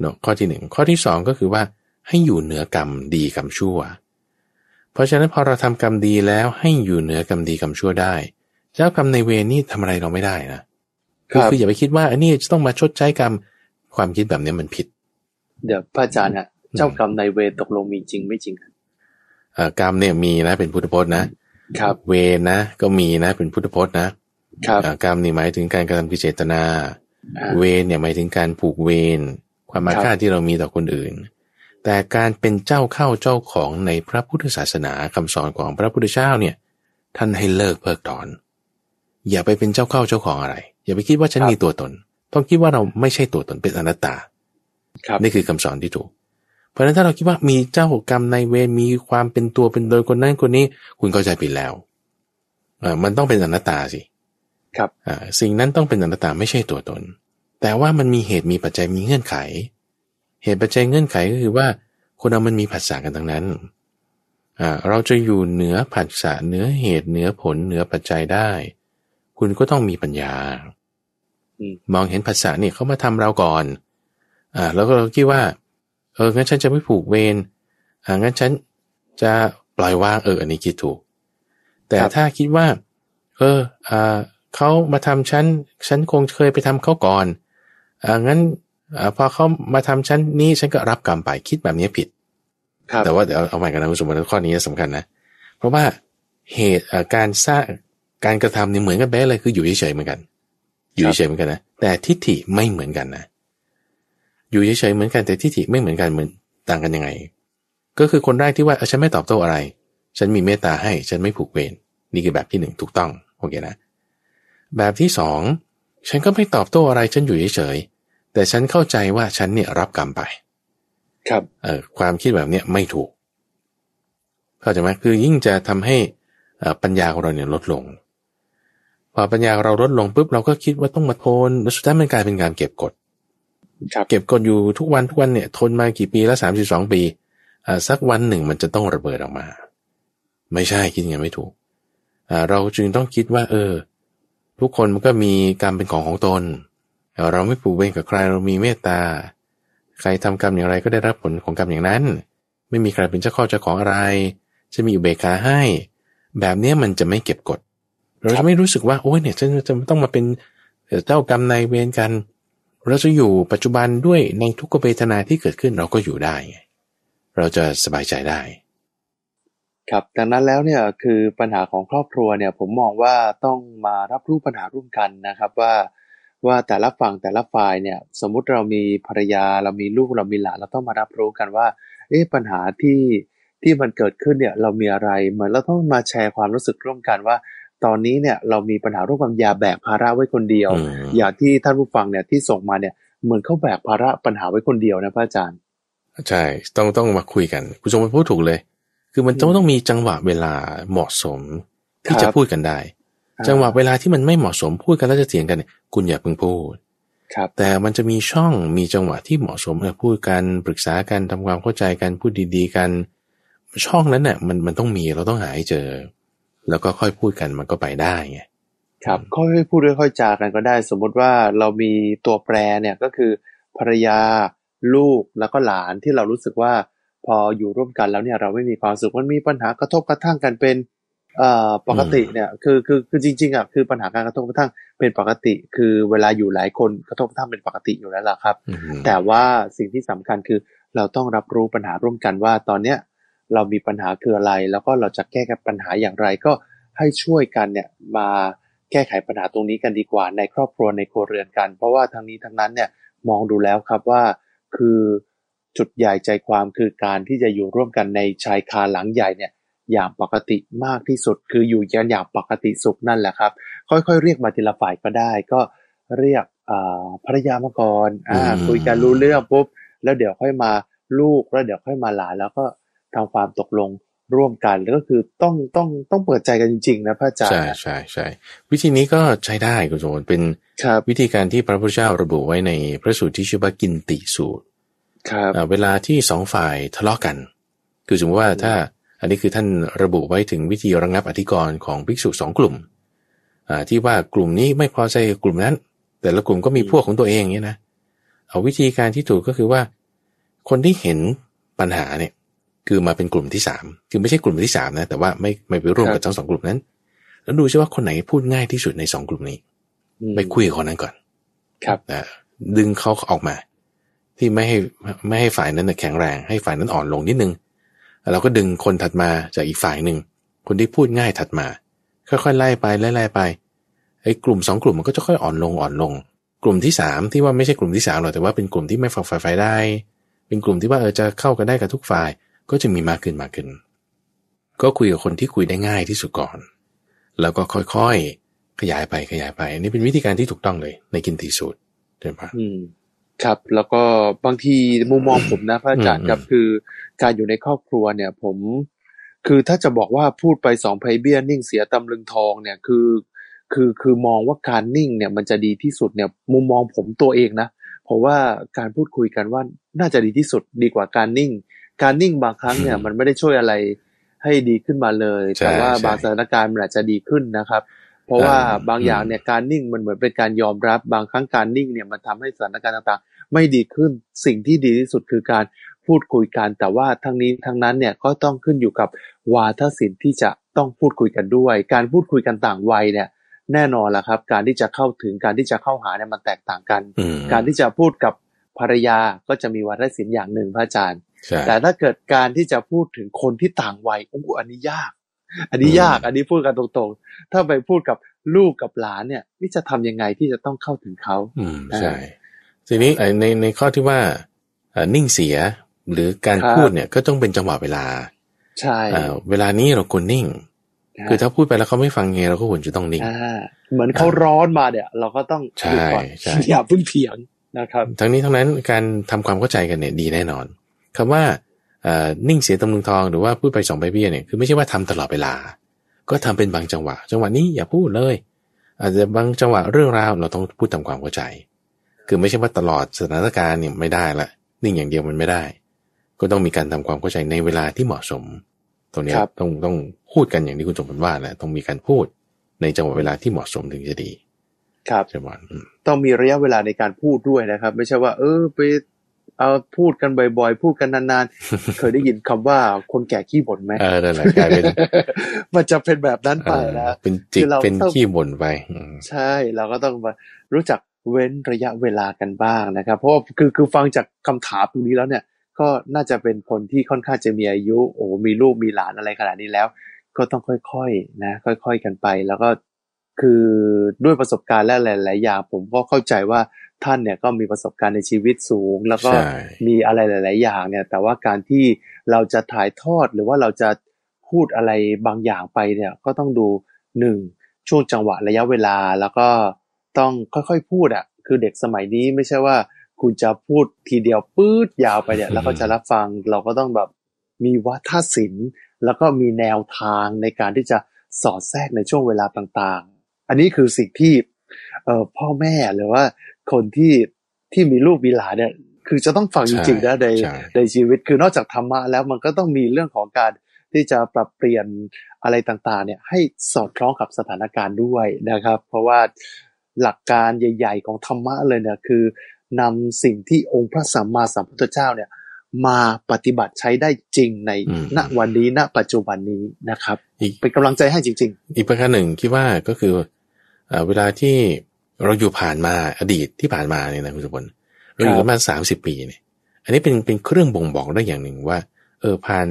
เนาะข้อที่หนึ่งข้อที่สองก็คือว่าให้อยู่เหนือกรรมดีกรรมชั่ว เพราะฉะนั้นพอเราทำกรรมดีแล้วให้อยู่เหนือกรรมดีกรรมชั่วได้ เจ้ากรรมในเวรนี่ทำอะไรเราไม่ได้นะคือคืออย่าไปคิดว่าอันนี้จะต้องมาชดใช้กรรมความคิดแบบนี้มันผิด เดี๋ยวพระอาจารย์ฮะเจ้ากรรมในเวรตกลงมีจริงไม่จริงกรรมเนี่ยมีนะเป็นพุทธพจน์นะครับเวรนะ ก็มีนะเป็นพุทธพจน์นะครับกรรมนี่หมายถึงการกระทำกิจเจตนา เวรเนี่ยหมายถึงการผูกเวรความมาฆาตที่เรามีต่อคนอื่น แต่การเป็นเจ้าเข้าเจ้าของในพระพุทธศาสนาคำสอนของพระพุทธเจ้าเนี่ยท่านให้เลิกเพิกถอน อย่าไปเป็นเจ้าเข้าเจ้าของอะไร อย่าไปคิดว่าฉันมีตัวตน ต้องคิดว่าเราไม่ใช่ตัวตนเป็นอนัตตาครับนี่คือคำสอนที่ถูก เพราะฉะนั้นถ้าเราคิดว่ามีเจ้ากรรมในเวรมีความเป็นตัวเป็นโดยคนนั้นคนนี้ คุณเข้าใจผิดแล้วเออมันต้องเป็นอนัตตาสิครับอ่าสิ่งนั้นต้องเป็นอนัตตาไม่ใช่ตัวตน แต่ว่ามันมีเหตุมีปัจจัยมีเงื่อนไข เหตุปัจจัยเงื่อนไขก็คือว่า คนเรามันมีผัสสะกันทั้งนั้นอ่าเราจะอยู่เหนือผัสสะเหนือเหตุเหนือผลเหนือปัจจัยได้ คุณก็ต้องมีปัญญาอืมมองเห็นผัสสะเนี่ยเขามาทำเราก่อน อ่า แล้วก็เราคิดว่า เอองั้นฉันจะไม่ผูกเวรอ่างั้นฉันจะปล่อยวางเออ อันนี้คิดถูก แต่ครับถ้าคิดว่า เออ อ่าเขามาทำฉัน ฉันคงเคยไปทำเขาก่อน อ่างั้น อ่าพอเขามาทำฉันนี่ฉันก็รับกรรมไปคิดแบบนี้ผิดครับแต่ว่าเดี๋ยวเอาใหม่กันนะคุณสมบัติข้อนี้สำคัญนะ เพราะว่าเหตุเอ่อการสร้างการกระทำเนี่ยเหมือนกันเป๊ะเลยคืออยู่เฉยๆเหมือนกัน อยู่เฉยๆเหมือนกันนะแต่ทิฏฐิไม่เหมือนกันนะ อยู่เฉยๆเหมือนกันแต่ทิฏฐิไม่เหมือนกันเหมือนต่างกันยังไง ก็คือคนแรกที่ว่าเออฉันไม่ตอบโต้อะไร ฉันมีเมตตาให้ฉันไม่ผูกเวรนี่คือแบบที่หนึ่งถูกต้องโอเคนะ แบบที่สองฉันก็ไม่ตอบโต้อะไรฉันอยู่เฉยๆ แต่ฉันเข้าใจว่าฉันเนี่ยรับกรรมไป ครับเอ่อความคิดแบบเนี้ยไม่ถูก เข้าใจไหมคือยิ่งจะทำให้เอ่อปัญญาของเราเนี่ยลดลง พอปัญญาเราลดลงปุ๊บเราก็คิดว่าต้องมาทนแล้วสุดท้ายมันกลายเป็นการเก็บกดครับเก็บกดอยู่ทุกวันทุกวันเนี่ย ทนมากี่ปีแล้วสามสิบสองปีอ่าสักวันหนึ่งมันจะต้องระเบิดออกมา ไม่ใช่คิดอย่างนั้นไม่ถูกอ่าเราจึงต้องคิดว่า เออ ทุกคนมันก็มีกรรมเป็นของของตน เราไม่ผูกเวรกับใครเรามีเมตตา ใครทำกรรมอย่างไรก็ได้รับผลของกรรมอย่างนั้น ไม่มีใครเป็นเจ้าข้อเจ้าของอะไร จะมีอุเบกขาให้ แบบเนี้ยมันจะไม่เก็บกด เราจะไม่รู้สึกว่าโอ้ยเนี่ยฉันจะต้องมาเป็นเจ้ากรรมนายเวรกัน เราจะอยู่ปัจจุบันด้วยในทุกเวทนาที่เกิดขึ้นเราก็อยู่ได้ เราจะสบายใจได้ ครับดังนั้นแล้วเนี่ยคือปัญหาของครอบครัวเนี่ยผมมองว่าต้องมารับรู้ปัญหาร่วมกันนะครับว่า ว่าแต่ละฝั่งแต่ละฝ่ายเนี่ย สมมุติเรามีภรรยาเรามีลูกเรามีหลานเราต้องมารับรู้กันว่า เอ๊ะปัญหาที่ที่มันเกิดขึ้นเนี่ยเรามีอะไรเหมือนเราต้องมาแชร์ความรู้สึกร่วมกันว่า ตอนนี้เนี่ยเรามีปัญหาร่วมกันอย่าแบกภาระไว้คนเดียวอืมอย่างที่ท่านผู้ฟังเนี่ยที่ส่งมาเนี่ยเหมือนเขาแบกภาระปัญหาไว้คนเดียวนะพระอาจารย์ ใช่ต้องต้องมาคุยกันคุณสมบัติพูดถูกเลย คือมันต้องต้องมีจังหวะเวลาเหมาะสมที่ครับจะพูดกันได้ จังหวะเวลาที่มันไม่เหมาะสมพูดกันแล้วจะเถียงกันเนี่ยคุณอย่าเพิ่งพูดครับแต่มันจะมีช่องมีจังหวะที่เหมาะสมเออพูดกันปรึกษากันทำความเข้าใจกันพูดดีๆกัน ช่องนั้นเนี่ยมันมันต้องมีเราต้องหาให้เจอ แล้วก็ค่อยพูดกันมันก็ไปได้ไงครับค่อยๆพูดค่อยๆจากันก็ได้ สมมุติว่าเรามีตัวแปรเนี่ยก็คือภรรยาลูกแล้วก็หลานที่เรารู้สึกว่าพออยู่ร่วมกันแล้วเนี่ยเราไม่มีความสุขมันมีปัญหากระทบกระทั่งกันเป็นเอ่อ ปกติเนี่ยคือคือคือจริงๆอะคือปัญหาการกระทบกระทั่งเป็นปกติ คือเวลาอยู่หลายคนกระทบกระทั่งเป็นปกติอยู่แล้วล่ะครับอืมแต่ว่าสิ่งที่สำคัญคือเราต้องรับรู้ปัญหาร่วมกันว่าตอนเนี้ยเรามีปัญหาคืออะไร แล้วก็เราจะแก้ไขปัญหาอย่างไรก็ให้ช่วยกันเนี่ยมาแก้ไขปัญหาตรงนี้กันดีกว่า ในครอบครัวในครัวเรือนกัน เพราะว่าทั้งนี้ทั้งนั้นเนี่ยมองดูแล้วครับว่าคือจุดใหญ่ใจความคือการที่จะอยู่ร่วมกันในชายคาหลังใหญ่เนี่ย อย่างปกติมากที่สุด คืออยู่กันอย่างปกติสุขนั่นแหละครับ ค่อยๆ เรียกมาทีละฝ่ายก็ได้ ก็เรียกอ่าภรรยามาก่อนอ่าอืมคุยกันรู้เรื่องปุ๊บแล้วเดี๋ยวค่อยมาลูกแล้วเดี๋ยวค่อยมาหลานแล้วก็ทำความตกลงร่วมกันแล้วก็คือต้องต้องต้องเปิดใจกันจริงๆนะพระอาจารย์ใช่ใช่ใช่วิธีนี้ก็ใช้ได้คุณสมบัติเป็นครับวิธีการที่พระพุทธเจ้าระบุไว้ในพระสูตรที่ชื่อว่ากินติสูตรครับอ่าเวลาที่สองฝ่ายทะเลาะกัน คือสมมติว่าถ้า อันนี้คือท่านระบุไว้ถึงวิธีระงับอธิกรณ์ของภิกษุสองกลุ่มอ่าที่ว่ากลุ่มนี้ไม่พอใจกับกลุ่มนั้น แต่ละกลุ่มก็มีพวกของตัวเองเนี่ยนะเอาวิธีการที่ถูกก็คือว่า คนที่เห็นปัญหาเนี่ยคือมาเป็นกลุ่มที่สามคือไม่ใช่กลุ่มที่สามนะแต่ว่าไม่ไม่ไปร่วมกับทั้งสองกลุ่มนั้น แล้วดูใช่ว่าคนไหนพูดง่ายที่สุดในสองกลุ่มนี้อืมไปคุยกับคนนั้นก่อน ครับนะดึงเขาออกมา ที่ไม่ให้ไม่ให้ฝ่ายนั้นนะแข็งแรง ให้ฝ่ายนั้นอ่อนลงนิดนึงแล้ว เราก็ดึงคนถัดมาจากอีกฝ่ายหนึ่งคนที่พูดง่ายถัดมา ค่อยๆไล่ไปไล่ๆไปไอ้กลุ่มสองกลุ่มมันก็จะค่อยอ่อนลงอ่อนลง กลุ่มที่สามที่ว่าไม่ใช่กลุ่มที่สามหรอกแต่ว่าเป็นกลุ่มที่ไม่ฝักใฝ่ฝ่ายได้ เป็นกลุ่มที่ว่าเออจะเข้ากันได้กับทุกฝ่ายก็จะมีมากขึ้นมากขึ้น ก็คุยกับคนที่คุยได้ง่ายที่สุดก่อน แล้วก็ค่อยๆขยายไปขยายไปอันนี้เป็นวิธีการที่ถูกต้องเลย ในกินตีสูตรใช่ปะอืมครับ แล้วก็บางทีมุมมองผมนะพระอาจารย์อืมครับคือ การอยู่ในครอบครัวเนี่ย ผม คือถ้าจะบอกว่าพูดไปสองไพเบี้ยนิ่งเสียตำลึงทองเนี่ยคือ คือคือมองว่าการนิ่งเนี่ยมันจะดีที่สุดเนี่ย มุมมองผมตัวเองนะเพราะว่าการพูดคุยกันว่าน่าจะดีที่สุดดีกว่าการนิ่ง การนิ่งบางครั้งเนี่ยมันไม่ได้ช่วยอะไรให้ดีขึ้นมาเลยใช่แต่ว่าใช่บางสถานการณ์มันอาจจะดีขึ้นนะครับ เพราะว่าบางอย่างเนี่ยการนิ่งมันเหมือนเป็นการยอมรับบางครั้งการนิ่งเนี่ยมันทำให้สถานการณ์ต่างๆ ไม่ดีขึ้นสิ่งที่ดีที่สุดคือการ พูดคุยกัน แต่ว่าทั้งนี้ทั้งนั้นเนี่ยก็ต้องขึ้นอยู่กับวาทศิลป์ที่จะต้องพูดคุยกันด้วย การพูดคุยกันต่างวัยเนี่ยแน่นอนละครับ การที่จะเข้าถึงการที่จะเข้าหาเนี่ยมันแตกต่างกันอืมการที่จะพูดกับภรรยาก็จะมีวาทศิลป์อย่างหนึ่งพระอาจารย์ใช่แต่ถ้าเกิดการที่จะพูดถึงคนที่ต่างวัยโอ้โหอันนี้ยาก อันนี้ยาก อันนี้พูดกันตรงๆ ถ้าไปพูดกับลูกกับหลานเนี่ยนี่จะทำยังไงที่จะต้องเข้าถึงเขา อืมใช่ ทีนี้ไอ้ในในข้อที่ว่าเอ่อนิ่งเสีย หรือการครับพูดเนี่ยก็ต้องเป็นจังหวะเวลา ใช่เอ่อเวลานี้เราควรนิ่ง คือถ้าพูดไปแล้วเขาไม่ฟังไงเราก็ควรจะต้องนิ่งอ่าเหมือนเขาร้อนมาเนี่ย เราก็ต้องใช่หยุดก่อนใช่อย่าเพิ่งเถียงนะครับ ทั้งนี้ทั้งนั้นการทำความเข้าใจกันเนี่ยดีแน่นอนคำว่าเอ่อนิ่งเสียตำลึงทองหรือว่าพูดไปสองใบเบี้ยเนี่ยคือไม่ใช่ว่าทำตลอดเวลา ก็ทำเป็นบางจังหวะ จังหวะนี้อย่าพูดเลย อาจจะบางจังหวะเรื่องราวเราต้องพูดทำความเข้าใจ คือไม่ใช่ว่าตลอดสถานการณ์เนี่ยไม่ได้ละนิ่งอย่างเดียวมันไม่ได้ ก็ต้องมีการทำความเข้าใจในเวลาที่เหมาะสม ตรงเนี้ยครับต้องต้องพูดกันอย่างที่คุณสมบัติว่าแหละต้องมีการพูดในจังหวะเวลาที่เหมาะสมถึงจะดี ครับใช่ไหมอืมต้องมีระยะเวลาในการพูดด้วยนะครับ ไม่ใช่ว่า เออไปเอาพูดกันบ่อยๆ พูดกันนานๆ เคยได้ยินคำว่าคนแก่ขี้บ่นไหมเออนั่นแหละกลายเป็นมันจะเป็นแบบนั้นไปนะเออเป็นจิคืกอเราเป็นต้องขี้บ่นไปอืมใช่เราก็ต้องมารู้จักเว้นระยะเวลากันบ้างนะครับ เพราะว่าคือคือฟังจากคำถามตรงนี้แล้วเนี่ย ก็น่าจะเป็นคนที่ค่อนข้างจะมีอายุ โอ้มีลูกมีหลานอะไรขนาดนี้แล้ว ก็ต้องค่อยๆนะ ค่อย ๆกันไป แล้วก็คือด้วยประสบการณ์และหลายๆอย่างผมก็เข้าใจว่าท่านเนี่ยก็มีประสบการณ์ในชีวิตสูง แล้วก็ใช่มีอะไรหลาย ๆ อย่างเนี่ย แต่ว่าการที่เราจะถ่ายทอดหรือว่าเราจะพูดอะไรบางอย่างไปเนี่ย ก็ต้องดูหนึ่งช่วงจังหวะระยะเวลาแล้วก็ต้องค่อยๆพูดอะคือเด็กสมัยนี้ไม่ใช่ว่า คุณจะพูดทีเดียวปื๊ดยาวไปเนี่ย แล้วก็จะรับฟังเราก็ต้องแบบมีวัฒนศิลป์ แล้วก็มีแนวทางในการที่จะสอดแทรกในช่วงเวลาต่างๆ อันนี้คือสิ่งที่เอ่อพ่อแม่หรือว่าคนที่ที่มีลูกมีหลานเนี่ยคือจะต้องฟังจริงๆนะในใช่ในชีวิตคือนอกจากธรรมะแล้วมันก็ต้องมีเรื่องของการที่จะปรับเปลี่ยนอะไรต่างๆ เนี่ยให้สอดคล้องกับสถานการณ์ด้วยนะครับ เพราะว่าหลักการใหญ่ ๆ ของธรรมะเลยเนี่ยคือ นำสิ่งที่องค์พระสัมมาสัมพุทธเจ้าเนี่ย มาปฏิบัติใช้ได้จริงในอืมณวันนี้ณปัจจุบันนี้นะครับอีกเป็นกำลังใจให้จริงอีกประการหนึ่งคิดว่าก็คือเอ่อเวลาที่เราอยู่ผ่านมาอดีตที่ผ่านมาเนี่ยนะคุณสมบัติเราอยู่กันมาสามสิบปีเนี่ย อันนี้เป็นเป็นเครื่องบ่งบอกได้อย่างหนึ่งว่า เออผ่าน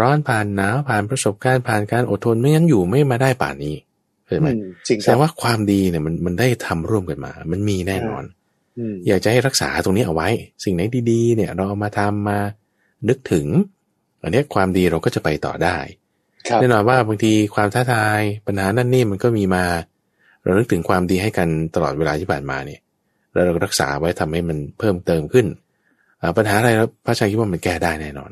ร้อนผ่านหนาวผ่านประสบการณ์ผ่านการอดทนไม่งั้นอยู่ไม่มาได้ป่านนี้เข้าๆใจไหมอืมจริงแสคดรับงว่าความดีเนี่ยมันมันได้ทำร่วมกันมา มันมีแน่นอน อืมอยากจะให้รักษาตรงนี้เอาไว้ สิ่งไหนดีๆ เนี่ยเราเอามาทำมานึกถึง อันเนี้ยความดีเราก็จะไปต่อได้ครับแน่นอนว่าบางทีความท้าทายปัญหานั่นนี่มันก็มีมา เรานึกถึงความดีให้กันตลอดเวลาที่ผ่านมาเนี่ยแล้วเราก็รักษาไว้ทำให้มันเพิ่มเติมขึ้นอ่าปัญหาอะไรแล้วพระอาจารย์คิดว่ามันแก้ได้แน่นอน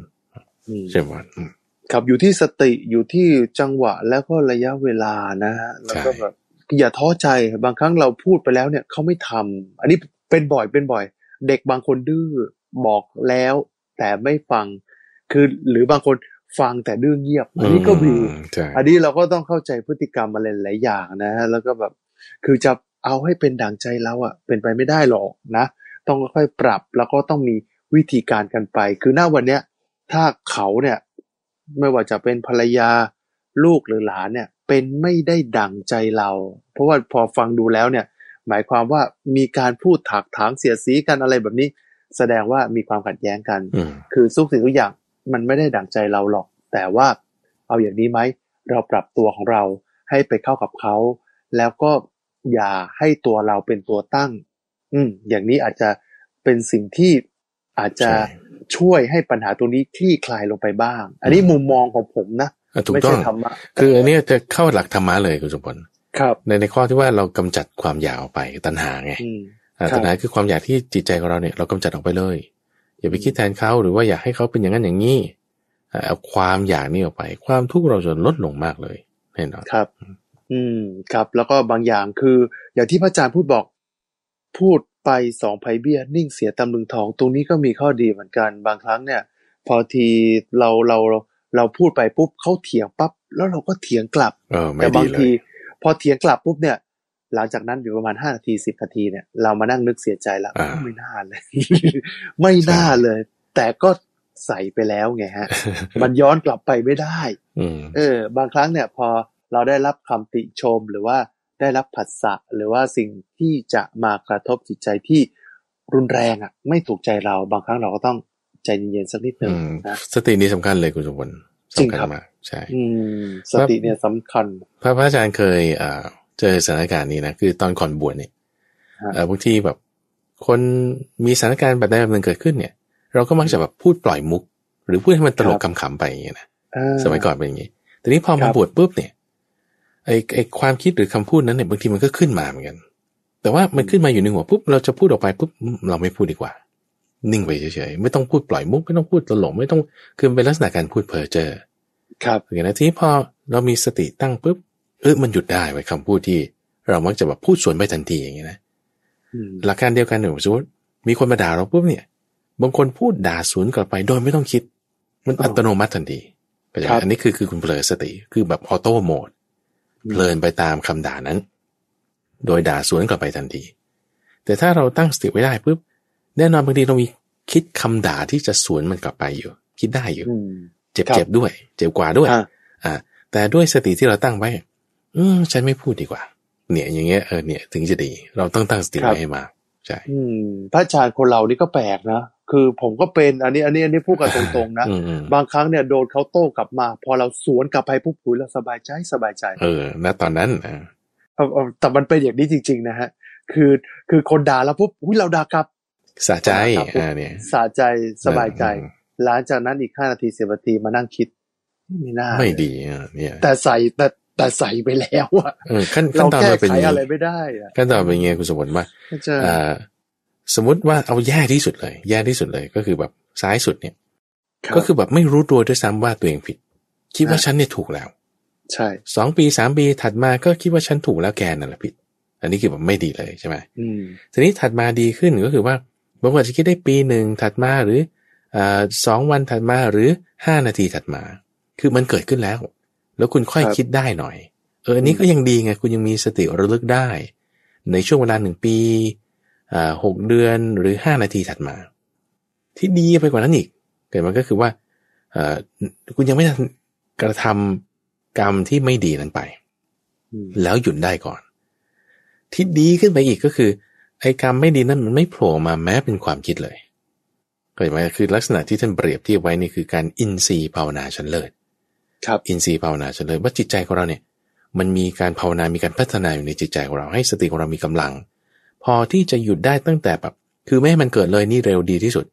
อืมใช่ไหมอืมครับอยู่ที่สติอยู่ที่จังหวะแล้วก็ระยะเวลานะฮะแล้วก็ใช่แบบอย่าท้อใจบางครั้งเราพูดไปแล้วเนี่ยเขาไม่ทำอันนี้ เป็นบ่อยเป็นบ่อย เด็กบางคนดื้อบอกแล้ว แต่ไม่ฟัง คือหรือบางคนฟังแต่ดื้อเงียบ อันนี้ก็มีอืใช่อันนี้เราก็ต้องเข้าใจพฤติกรรมอะไรหลายอย่างนะฮะแล้วก็แบบ คือจะเอาให้เป็นดั่งใจเราอะเป็นไปไม่ได้หรอกนะ ต้องค่อยๆปรับแล้วก็ต้องมีวิธีการกันไป คือหน้าวันเนี้ย ถ้าเขาเนี่ย ไม่ว่าจะเป็นภรรยาลูกหรือหลานเนี่ย เป็นไม่ได้ดั่งใจเรา เพราะว่าพอฟังดูแล้วเนี่ย หมายความว่ามีการพูดถักถางเสียดสีกันอะไรแบบนี้ แสดงว่ามีความขัดแย้งกันอืมคือทุกสิ่งทุกอย่างมันไม่ได้ดั่งใจเราหรอก แต่ว่าเอาอย่างนี้ไหมเราปรับตัวของเราให้ไปเข้ากับเขา แล้วก็อย่าให้ตัวเราเป็นตัวตั้ง อืมอย่างนี้อาจจะเป็นสิ่งที่อาจจะใช่ช่วยให้ปัญหาตรงนี้คลี่คลายลงไปบ้าง อันนี้มุมมองของผมนะอะถูกไม่ต้อใช่งธรรมะคืออันเนี้ยจะเข้าหลักธรรมะเลยคุณสมพลครับ ในในข้อที่ว่าเรากำจัดความอยากออกไปตัณหาไงอืมอ่าครับตัณหาคือความอยากที่จิตใจของเราเนี่ยเรากำจัดออกไปเลย อย่าไปคิดแทนเขาหรือว่าอยากให้เขาเป็นอย่างนั้นอย่างนี้อ่าเอาความอยากนี้ออกไป ความทุกข์เราจะลดลงมากเลยแน่นอนครับ อืมครับ แล้วก็บางอย่างคือ อย่างที่พระอาจารย์พูดบอก พูดไปสองไผ่เบี้ยนิ่งเสียตำลึงทอง ตรงนี้ก็มีข้อดีเหมือนกันบางครั้งเนี่ย พอทีเราเราเราเราพูดไปปุ๊บเขาเถียงปั๊บแล้วเราก็เถียงกลับเออไม่แต่ดีบางเลทีย พอเถียงกลับปุ๊บเนี่ย หลังจากนั้นอยู่ประมาณห้านาทีสิบนาทีเนี่ยเรามานั่งนึกเสียใจแล้วอ่าไม่น่าเลย ไม่น่าเลย แต่ก็ใส่ไปแล้วไงฮะ มันย้อนกลับไปไม่ได้อืมเออ บางครั้งเนี่ยพอเราได้รับคำติชมหรือว่าได้รับผัสสะหรือว่าสิ่งที่จะมากระทบจิตใจที่รุนแรงอะ ไม่ถูกใจเรา บางครั้งเราก็ต้องใจเย็นๆสักนิดหนึ่งอืมนะสตินี้สำคัญเลยคุณสมพล จริงสำคัญครับมากใช่อืมสติเนี่ยสำคัญ พระพระอาจารย์เคยเอ่อเจอสถานการณ์นี้นะคือตอนก่อนบวชเนี่ยฮะเอ่อบางทีแบบคนมีสถานการณ์แบบใดแบบหนึ่งเกิดขึ้นเนี่ย เราก็มักจะแบบพูดปล่อยมุก หรือพูดให้มันตลกครับขำๆไปอย่างเงี้ยนะอ่าสมัยก่อนเป็นอย่างนี้แต่นี้พอคมารับบวชปุ๊บเนี่ยไอไอความคิดหรือคำพูดนั้นเนี่ยบางทีมันก็ขึ้นมาเหมือนกัน แต่ว่ามันขึ้นมาอยู่ในหัวปุ๊บเราจะพูดออกไปปุ๊บอืมเราไม่พูดดีกว่า นิ่งไปเฉยๆไม่ต้องพูดปล่อยมุกไม่ต้องพูดตลกไม่ต้องคือมันเป็นลักษณะการพูดเพ้อเจ้อ ครับอย่างนั้นทีนี้พอเรามีสติตั้งปุ๊บเออมันหยุดได้ไว้คำพูดที่ เรามักจะแบบพูดสวนไปทันทีอย่างเงี้ยนะอืมหลักการเดียวกันเนี่ยสมมติมีคนมาด่าเราปุ๊บเนี่ย บางคนพูดด่าสวนกลับไปโดยไม่ต้องคิด มันอัตโนมัติทันทีเข้าใจไหมอันนี้คือคือคุณเผลอสติคือแบบออโต้โหมดเพลินไปตามคำด่านั้น โดยด่าสวนกลับไปทันที แต่ถ้าเราตั้งสติไว้ได้ปุ๊บแน่นอนบางทีเรามีคิดคำด่าที่จะสวนมันกลับไปอยู่ คิดได้อยู่อืม เจ็บครับเจ็บด้วย เจ็บกว่าด้วยอ่าอ่า แต่ด้วยสติที่เราตั้งไว้ อืมฉันไม่พูดดีกว่า เนี่ยอย่างเงี้ยเออเนี่ยถึงจะดี เราต้องตั้งสติครับไว้ให้มากใช่อืมพระอาจารย์คนเรานี่ก็แปลกนะคือผมก็เป็นอันนี้อันนี้อันนี้พูดกันตรงๆนะอืมอืมบางครั้งเนี่ยโดนเขาโต้กลับมา พอเราสวนกลับไปปุ๊บหุยเราสบายใจสบายใจ เออณตอนนั้นอ่าเอาเอาแต่มันเป็นอย่างนี้จริง ๆ นะฮะ คือคือคนด่าเราปุ๊บอุ้ยเราด่ากลับสะใจครับอ่าเนี่ยสะใจสบายใจอืม หลังจากนั้นอีกห้านาทีสิบนาทีมานั่งคิด ไม่น่าไม่เลยดีอ่าเนี่ย แต่ใส่แต่แต่ใส่ไปแล้วอะเออขั้นขั้เรานตอนแก้มันเป็นไขอย่างอะไรงี้ไม่ได้อะขั้นตอนเป็นอย่างงี้คุณสมบัติว่าอาจารย์อ่าสมมติว่าเอาแย่ที่สุดเลย แย่ที่สุดเลยก็คือแบบซ้ายสุดเนี่ยรับก็คือแบบไม่รู้ตัวด้วยซ้ำว่าตัวเองผิด คิดว่าอ่าฉันเนี่ยถูกแล้ว ใช่สองปีสามปีถัดมาก็คิดว่าฉันถูกแล้วแกนั่นแหละผิด อันนี้คือแบบไม่ดีเลยใช่ไหมอืมทีนี้ถัดมาดีขึ้นก็คือว่าบางคนอาจจะคิดได้ปีหนึ่งถัดมาหรืออ่า สองวันถัดมาหรือห้านาทีถัดมา คือมันเกิดขึ้นแล้ว แล้วคุณค่อยครับคิดได้หน่อย เอออันนี้ก็ยังดีไงคุณยังมีสติระลึกได้ ในช่วงเวลาหนึ่งปีอ่าหกเดือนหรือห้านาทีถัดมา ที่ดีไปกว่านั้นอีกเกิดมันก็คือว่าเอ่อคุณยังไม่ทันกระทำกรรมที่ไม่ดีนั้นไปอืมแล้วหยุดได้ก่อน ที่ดีขึ้นไปอีกก็คือไอ้กรรมไม่ดีนั้นมันไม่โผล่มาแม้เป็นความคิดเลย เข้าใจไหมคือลักษณะที่ท่านเปรียบเทียบไว้นี่คือการอินทรีย์ภาวนาชั้นเลิศครับอินทรีย์ภาวนาชั้นเลิศว่าจิตใจของเราเนี่ย มันมีการภาวนา มีการพัฒนาอยู่ในจิตใจของเราให้สติของเรามีกำลัง พอที่จะหยุดได้ตั้งแต่แบบคือไม่ให้มันเกิดเลยนี่เร็วดีที่สุด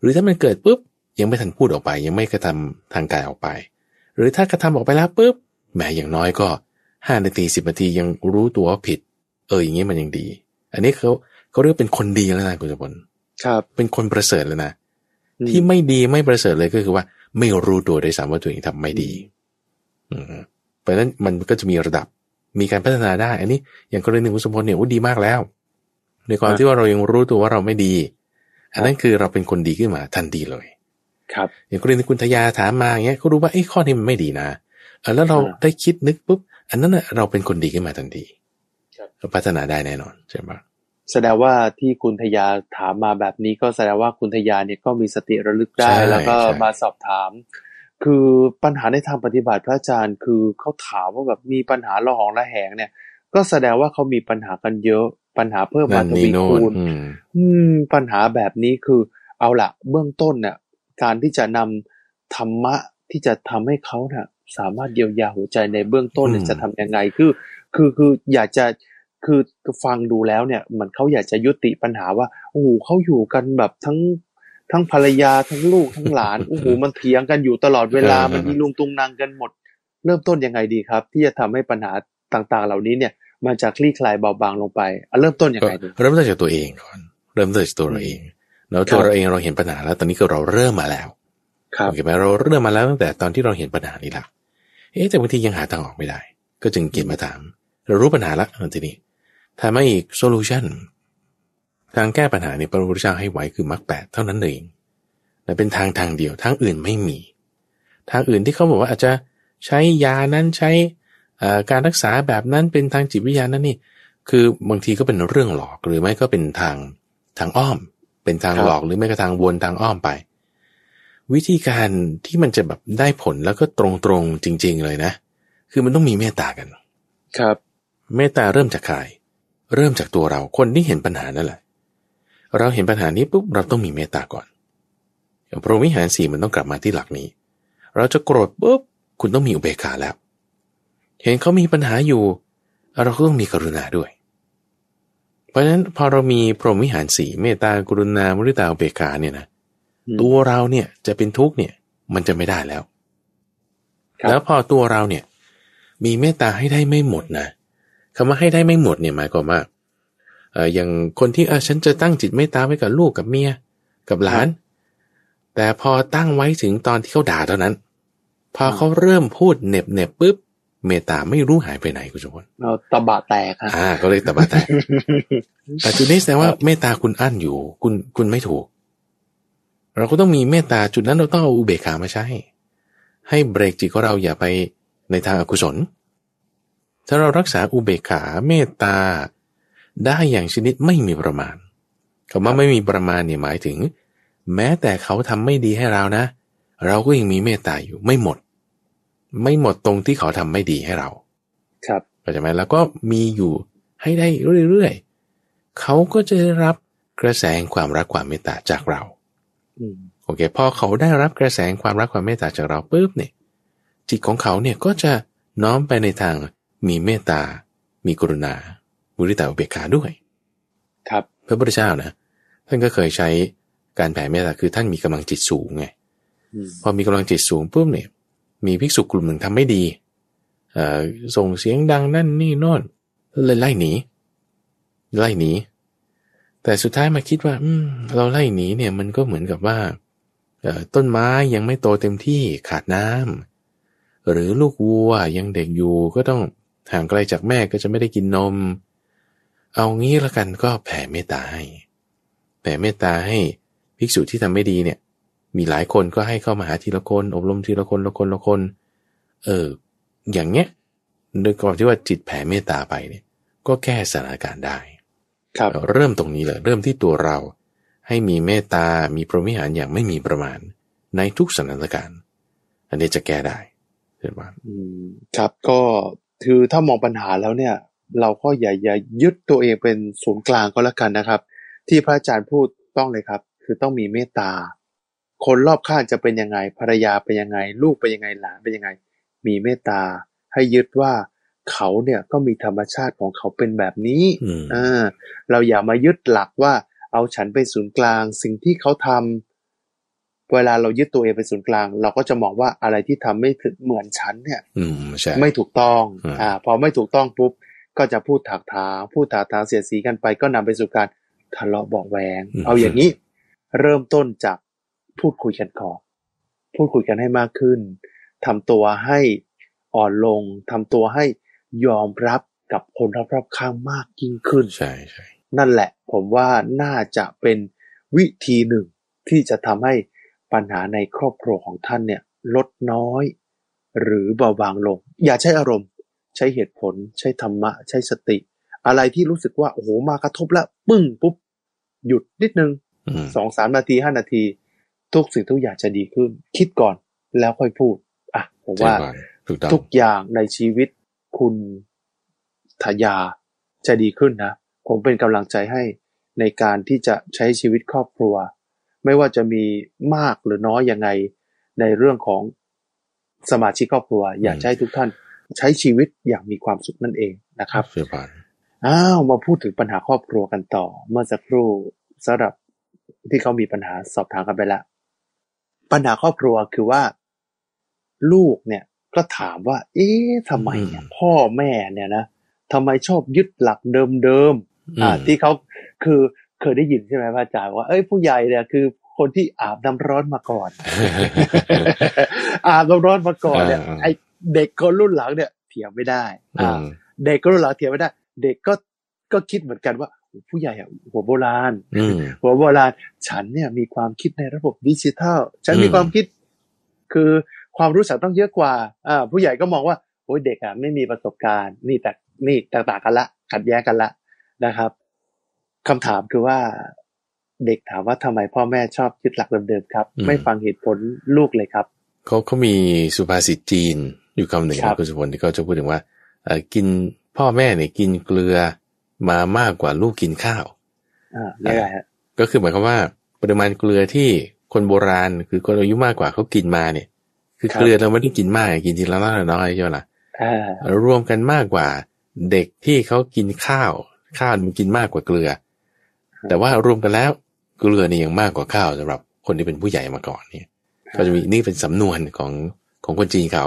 หรือถ้ามันเกิดปุ๊บยังไม่ทันพูดออกไป ยังไม่กระทำทางกายออกไป หรือถ้ากระทำออกไปแล้วปุ๊บแหมอย่างน้อยก็ห้านาทีสิบนาทียังรู้ตัวว่าผิด เอออย่างนี้มันยังดี อันนี้เขาเขาเรียกเป็นคนดีแล้วนะคุณสมบัติครับ เป็นคนประเสริฐแล้วนะอืม ที่ไม่ดีไม่ประเสริฐเลยก็คือว่าไม่รู้ตัวด้วยซ้ำว่าตัวเองทำไม่ดีอืมเพราะฉะนั้นมันก็จะมีระดับมีการพัฒนาได้ อันนี้ อย่างกรณีคุณสมพลเนี่ยโอ้ดีมากแล้ว ในความที่ว่าเรายังรู้ตัวว่าเราไม่ดี อันนั้นคือเราเป็นคนดีขึ้นมาทันทีเลย ครับ อย่างกรณีคุณทยาถามมาอย่างเงี้ยเขารู้ว่าไอ้ยข้อนี้มันไม่ดีนะเออแล้วเราอ่าได้คิดนึกปุ๊บ อันนั้นน่ะเราเป็นคนดีขึ้นมาทันทีครับเราพัฒนาได้แน่นอนใช่ไหม แสดงว่าที่คุณทยาถามมาแบบนี้ก็แสดงว่าคุณทยาเนี่ยก็มีสติระลึกได้ใช่แล้วก็ใช่มาสอบถาม คือปัญหาในทางปฏิบัติพระอาจารย์คือเขาถามว่าแบบมีปัญหาละหองละแหงเนี่ย ก็แสดงว่าเขามีปัญหากันเยอะปัญหาเพิ่มมานั่นทนี่วีโน่นคูณอืมอืมปัญหาแบบนี้คือ เอาละเบื้องต้นเนี่ยการที่จะนำธรรมะที่จะทำให้เขาเนี่ยสามารถเยียวยาหัวใจในเบื้องต้นเนี่ยอืมจะทำยังไงคือ คือคืออยากจะ คือฟังดูแล้วเนี่ยเหมือนเขาอยากจะยุติปัญหาว่าโอ้โหเขาอยู่กันแบบทั้งทั้งภรรยาทั้งลูกทั้งหลานโอ้โหมันเถียงกันอยู่ตลอดเวลามันมีลุงตุงนางกันหมด เริ่มต้นยังไงดีครับ ที่จะทำให้ปัญหาต่างๆ เหล่านี้เนี่ยมันจะคลี่คลายเบาบางลงไปอะเริ่มต้นยังก็ไงดีเริ่มต้นจากตัวเองก่อนเริ่มต้นจากตัวเราเองแล้วครัตัวบเราเองเราเห็นปัญหาแล้ว ตอนนี้คือเราเริ่มมาแล้วครับโอเคไหมเราเริ่มมาแล้วตั้งแต่ตอนที่เราเห็นปัญหานี้ละเอ๊ะแต่บางทียังหาทางออกไม่ได้ ก็จึงเกียนมาถามเรารู้ปัญหาละทีนี้ ถามมาอีกโซลูชันทางแก้ปัญหาเนี่ยพระพุทธเจ้าให้ไว้คือมรรคแปดเท่านั้นเองแต่เป็นทางทางเดียวทางอื่นไม่มี ทางอื่นที่เขาบอกว่าอาจจะใช้ยานั้นใช้เอ่อการรักษาแบบนั้นเป็นทางจิตวิทยานั่นนี่ คือบางทีก็เป็นเรื่องหลอกหรือไม่ก็เป็นทางทางอ้อม เป็นทางครับหลอกหรือไม่ก็ทางวนทางอ้อมไป วิธีการที่มันจะแบบได้ผลแล้วก็ตรงๆจริง ๆ เลยนะ คือมันต้องมีเมตตากัน ครับ เมตตาเริ่มจากใคร เริ่มจากตัวเราคนที่เห็นปัญหานั่นแหละ เราเห็นปัญหานี้ปุ๊บเราต้องมีเมตตาก่อนอย่างพรหมวิหารสี่มันต้องกลับมาที่หลักนี้ เราจะโกรธปุ๊บคุณต้องมีอุเบกขาแล้ว เห็นเขามีปัญหาอยู่ เราก็ต้องมีกรุณาด้วย เพราะฉะนั้นพอเรามีพรหมวิหารสี่เมตตากรุณามุริตาอุเบกขาเนี่ยนะอืมตัวเราเนี่ยจะเป็นทุกข์เนี่ยมันจะไม่ได้แล้วครับแล้วพอตัวเราเนี่ย มีเมตตาให้ได้ไม่หมดนะ คำว่าให้ได้ไม่หมดเนี่ยหมายความว่าเอออย่างคนที่เออฉันจะตั้งจิตเมตตาไว้กับลูกกับเมียกับหลาน แต่พอตั้งไว้ถึงตอนที่เขาด่าเท่านั้น พอเขาเริ่มพูดเหน็บเหน็บปุ๊บเมตตาไม่รู้หายไปไหนคุณชมพลเราตะบะแตกฮะอ่าก็เลยตะบะแตกแต่จุดนี้แสดงว่าเมตตาคุณอั้นอยู่ คุณคุณไม่ถูก เราก็ต้องมีเมตตาจุดนั้นเราต้องเอาอุเบกขามาใช้ ให้เบรกจิตของเราอย่าไปในทางอกุศล ถ้าเรารักษาอุเบกขาเมตตา ได้อย่างชนิดไม่มีประมาณคำว่าไม่มีประมาณเนี่ยหมายถึง แม้แต่เขาทำไม่ดีให้เรานะ เราก็ยังมีเมตตาอยู่ไม่หมด ไม่หมดตรงที่เขาทำไม่ดีให้เรา ครับเข้าใจไหมแล้วก็มีอยู่ให้ได้เรื่อยๆเขาก็จะได้รับกระแสแห่งความรักความเมตตาจากเราอืมโอเคพอเขาได้รับกระแสแห่งความรักความเมตตาจากเราปุ๊บเนี่ย จิตของเขาเนี่ยก็จะน้อมไปในทาง มีเมตตา มีกรุณา มุริตาอุเบกขาด้วย ครับพระพุทธเจ้านะท่านก็เคยใช้การแผ่เมตตาคือท่านมีกำลังจิตสูงไงอืมพอมีกำลังจิตสูงปุ๊บเนี่ย มีภิกษุกลุ่มหนึ่งทำไม่ดีเอ่อส่งเสียงดังนั่นนี่โน่นเลยไล่หนีไล่หนีแต่สุดท้ายมาคิดว่า อืม เราไล่หนีเนี่ยมันก็เหมือนกับว่าเอ่อต้นไม้ยังไม่โตเต็มที่ขาดน้ำหรือลูกวัวยังเด็กอยู่ก็ต้อง ห่างไกลจากแม่ก็จะไม่ได้กินนม เอางี้ละกันก็แผ่เมตตาให้แผ่เมตตาให้ภิกษุที่ทำไม่ดีเนี่ย มีหลายคนก็ให้เข้ามาหาทีละคนอบรมทีละคนละคนละคน เออ อย่างเงี้ยโดยก่อนที่ว่าจิตแผ่เมตตาไปเนี่ย ก็แก้สถานการณ์ได้ ครับเริ่มตรงนี้เลยเริ่มที่ตัวเรา ให้มีเมตตา มีพรหมิหารอย่างไม่มีประมาณ ในทุกสถานการณ์ อันนี้จะแก้ได้เห็นไหมอืมครับก็ คือถ้ามองปัญหาแล้วเนี่ย เราก็อย่าอย่ายึดตัวเองเป็นศูนย์กลางก็แล้วกันนะครับ ที่พระอาจารย์พูดต้องเลยครับ คือต้องมีเมตตา คนรอบข้างจะเป็นยังไงภรรยาเป็นยังไง ลูกเป็นยังไงหลานเป็นยังไง มีเมตตา ให้ยึดว่าเขาเนี่ยก็มีธรรมชาติของเขาเป็นแบบนี้อืมอ่าเราอย่ามายึดหลักว่าเอาฉันเป็นศูนย์กลาง สิ่งที่เขาทำ เวลาเรายึดตัวเองเป็นศูนย์กลาง เราก็จะมองว่าอะไรที่ทำไม่ถึงเหมือนฉันเนี่ยอืมใช่ไม่ถูกต้องอืมอ่าพอไม่ถูกต้องปุ๊บก็จะพูดถากถางพูดถากถางเสียดสีกันไป ก็นำไปสู่การทะเลาะเบาะแวง เอาอย่างนี้ เริ่มต้นจากพูดคุยกันก่อนพูดคุยกันให้มากขึ้นทำตัวให้อ่อนลงทำตัวให้ยอมรับกับคนรอบๆข้างมากยิ่งขึ้นใช่ใช่นั่นแหละ ผมว่าน่าจะเป็นวิธีหนึ่งที่จะทำให้ ปัญหาในครอบครัวของท่านเนี่ยลดน้อย หรือเบาบางลง อย่าใช้อารมณ์ ใช้เหตุผล ใช้ธรรมะ ใช้สติ อะไรที่รู้สึกว่าโอ้โหมากระทบแล้วปึ้งปุ๊บ หยุดนิดนึงอืมสองสามนาทีห้านาที ทุกสิ่งทุกอย่างจะดีขึ้น คิดก่อนแล้วค่อยพูดอะผมว่าเจริญพรถูกต้องทุกอย่างในชีวิตคุณทยาจะดีขึ้นนะ ผมเป็นกำลังใจให้ในการที่จะใช้ชีวิตครอบครัว ไม่ว่าจะมีมากหรือน้อยยังไงในเรื่องของสมาชิกครอบครัว อยากจะให้ทุกท่านใช้ชีวิตอย่างมีความสุขนั่นเองนะครับเจริญพรอ้าวมาพูดถึงปัญหาครอบครัวกันต่อ เมื่อสักครู่สำหรับที่เขามีปัญหาสอบถามกันไปแล้วปัญหาครอบครัวคือว่า ลูกเนี่ยก็ถามว่า เอ๊ะทำไมเนี่ยพ่อแม่เนี่ยนะทำไมชอบยึดหลักเดิมๆอ่า ที่เขาคือ เคยได้ยินใช่ไหมพระอาจารย์ว่าเอ้ยผู้ใหญ่เนี่ยคือคนที่อาบน้ำร้อนมาก่อน อาบน้ำร้อนมาก่อนเนี่ยอ่าไอเด็กคนรุ่นหลังเนี่ยเถียงไม่ได้อือ่ามเด็กก็รุ่นหลังเถียงไม่ได้ เด็กก็ก็คิดเหมือนกันว่าโอ้ผู้ใหญ่อะหัวโบราณอืมหัวโบราณ ฉันเนี่ยมีความคิดในระบบดิจิทัล ฉันมีอืมความคิด คือความรู้สึกต้องเยอะกว่าอ่าผู้ใหญ่ก็มองว่าโอ้ยเด็กอะไม่มีประสบการณ์ นี่แต่นี่แตกต่างกันละ ขัดแย้งกันละนะครับ คำถามคือว่าเด็กถามว่าทำไมพ่อแม่ชอบยึดหลักเดิมๆครับอืมไม่ฟังเหตุผลลูกเลยครับเขาเขามีสุภาษิตจีนอยู่คำหนึ่งครันะบคุณสุพลที่เขาจะพูดถึงว่าเอ่อกินพ่อแม่เนี่ยกินเกลือมามากกว่าลูกกินข้าวอ่าเรียกอะไรฮะก็คือหมายความว่าปริมาณเกลือที่คนโบราณคือคนอายุมากกว่าเขากินมาเนี่ย คือเกลือเราไม่ได้กินมากกินทีละน้อยละน้อยใช่ไหมล่ะอ่ารวมกันมากกว่าเด็กที่เขากินข้าว ข้าวมันกินมากกว่าเกลือ แต่ว่ารวมกันแล้วเกลือนี่ยังมากกว่าข้าวสำหรับคนที่เป็นผู้ใหญ่มาก่อนเนี่ย ก็จะมีนี่เป็นสำนวนของของคนจีนเขา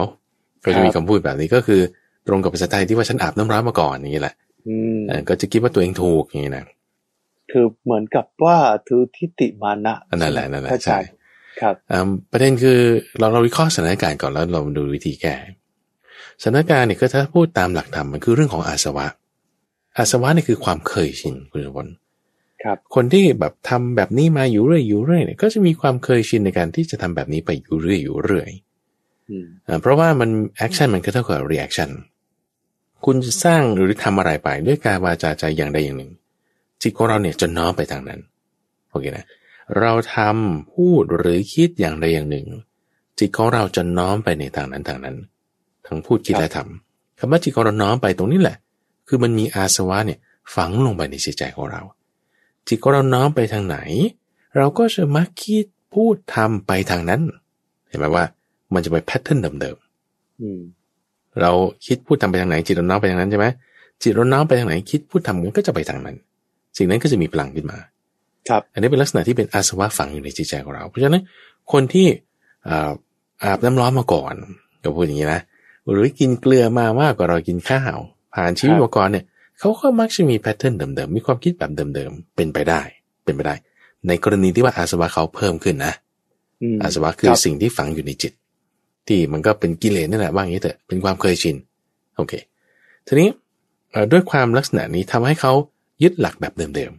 ก็จะมีคำพูดแบบนี้ก็คือ ตรงกับภาษาไทยที่ว่าฉันอาบน้ำร้อนมาก่อนอย่างนี้แหละอืมเออก็จะคิดว่าตัวเองถูกอย่างนี้นะคือเหมือนกับว่าถือทิฏฐิมานะอันนั่นแหละนั่นแหละพรอาจาใช่รย์ครับอ่าประเด็นคือเราเราวิเคราะห์สถานการณ์ก่อนแล้วเรามาดูวิธีแก้สถานการณ์เนี่ยก็ถ้าพูดตามหลักธรรมมันคือเรื่องของอาสวะ อาสวะนี่คือความเคยชินคุณสมบัติ ครับคนที่แบบทำแบบนี้มาอยู่เรื่อยอยู่เรื่อยเนี่ยก็จะมีความเคยชินในการที่จะทำแบบนี้ไปอยู่เรื่อยอยู่เรื่อยอืมอ่าเพราะว่ามัน action มันก็เท่ากับ reaction คุณจะสร้างหรือทำอะไรไปด้วยกายวาจาใจอย่างใดอย่างหนึ่ง จิตของเราเนี่ยจะน้อมไปทางนั้นโอเคนะเราทำพูดหรือคิดอย่างใดอย่างหนึ่ง จิตของเราจะน้อมไปในทางนั้นทางนั้น ทั้งพูดคิดและทำคำว่าจิตของเราน้อมไปตรงนี้แหละ คือมันมีอาสวะเนี่ยฝังลงไปในจิตใจของเรา จิตของเราน้อมไปทางไหน เราก็จะมักคิดพูดทำไปทางนั้น เห็นไหมว่า มันจะไปแพทเทิร์นเดิมอืมๆเราคิดพูดทำไปทางไหน จิตเราน้อมไปทางนั้นใช่ไหมจิตเราน้อมไปทางไหน คิดพูดทำมันก็จะไปทางนั้น สิ่งนั้นก็จะมีพลังขึ้นมา ครับ อันนี้เป็นลักษณะที่เป็นอาสวะฝังอยู่ในจิตใจของเรา เพราะฉะนั้นคนที่อ่าอาบน้ำร้อนมาก่อนก็พูดอย่างนี้นะหรือกินเกลือมามากกว่าเรากินข้าว ผ่านชีวิตครับมาก่อนเนี่ย เขาก็มักจะมีแพทเทิร์นเดิมๆ มีความคิดแบบเดิมๆ เป็นไปได้ เป็นไปได้ ในกรณีที่ว่าอาสวะเขาเพิ่มขึ้นนะมอาสวะคือรับสิ่งที่ฝังอยู่ในจิต ที่มันก็เป็นกิเลสนั่นแหละว่าอย่างนี้เถอะ เป็นความเคยชิน โอเค ทีนี้เอ่อด้วยความลักษณะนี้ทำให้เขายึดหลักแบบเดิม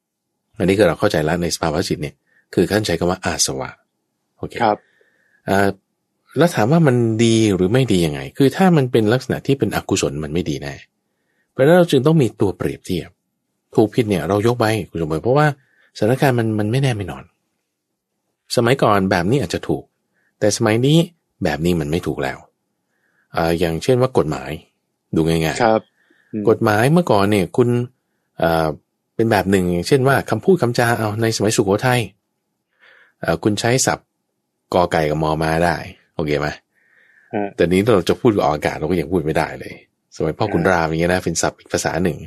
ๆ อันนี้คือเราเข้าใจแล้วในสภาวะจิตเนี่ย คือท่านใช้คำว่าอาสวะ โอเค ครับเอ่อแล้วถามว่ามันดีหรือไม่ดียังไง คือถ้ามันเป็นลักษณะที่เป็นอกุศลมันไม่ดีแน่ เพราะฉะนั้นเราจึงต้องมีตัวเปรียบเทียบ ถูกผิดเนี่ยเรายกไปคุณสมบัติเพราะว่าสถานการณ์มันมันไม่แน่ไม่นอน สมัยก่อนแบบนี้อาจจะถูก แต่สมัยนี้แบบนี้มันไม่ถูกแล้วอ่าอย่างเช่นว่ากฎหมายดูง่ายๆครับอืมกฎหมายเมื่อก่อนเนี่ยคุณเอ่อเป็นแบบหนึ่งอย่างเช่นว่าคำพูดคำจาเอาในสมัยสุโขทัยเอ่อคุณใช้ศัพท์กอไก่กับมอมาได้ โอเคไหมฮะแต่นี้เราจะพูดออกอากาศเราก็ยังพูดไม่ได้เลย สมัยพ่อคุณรามอย่างเงี้ยนะเป็นศัพท์อีกภาษาหนึ่ง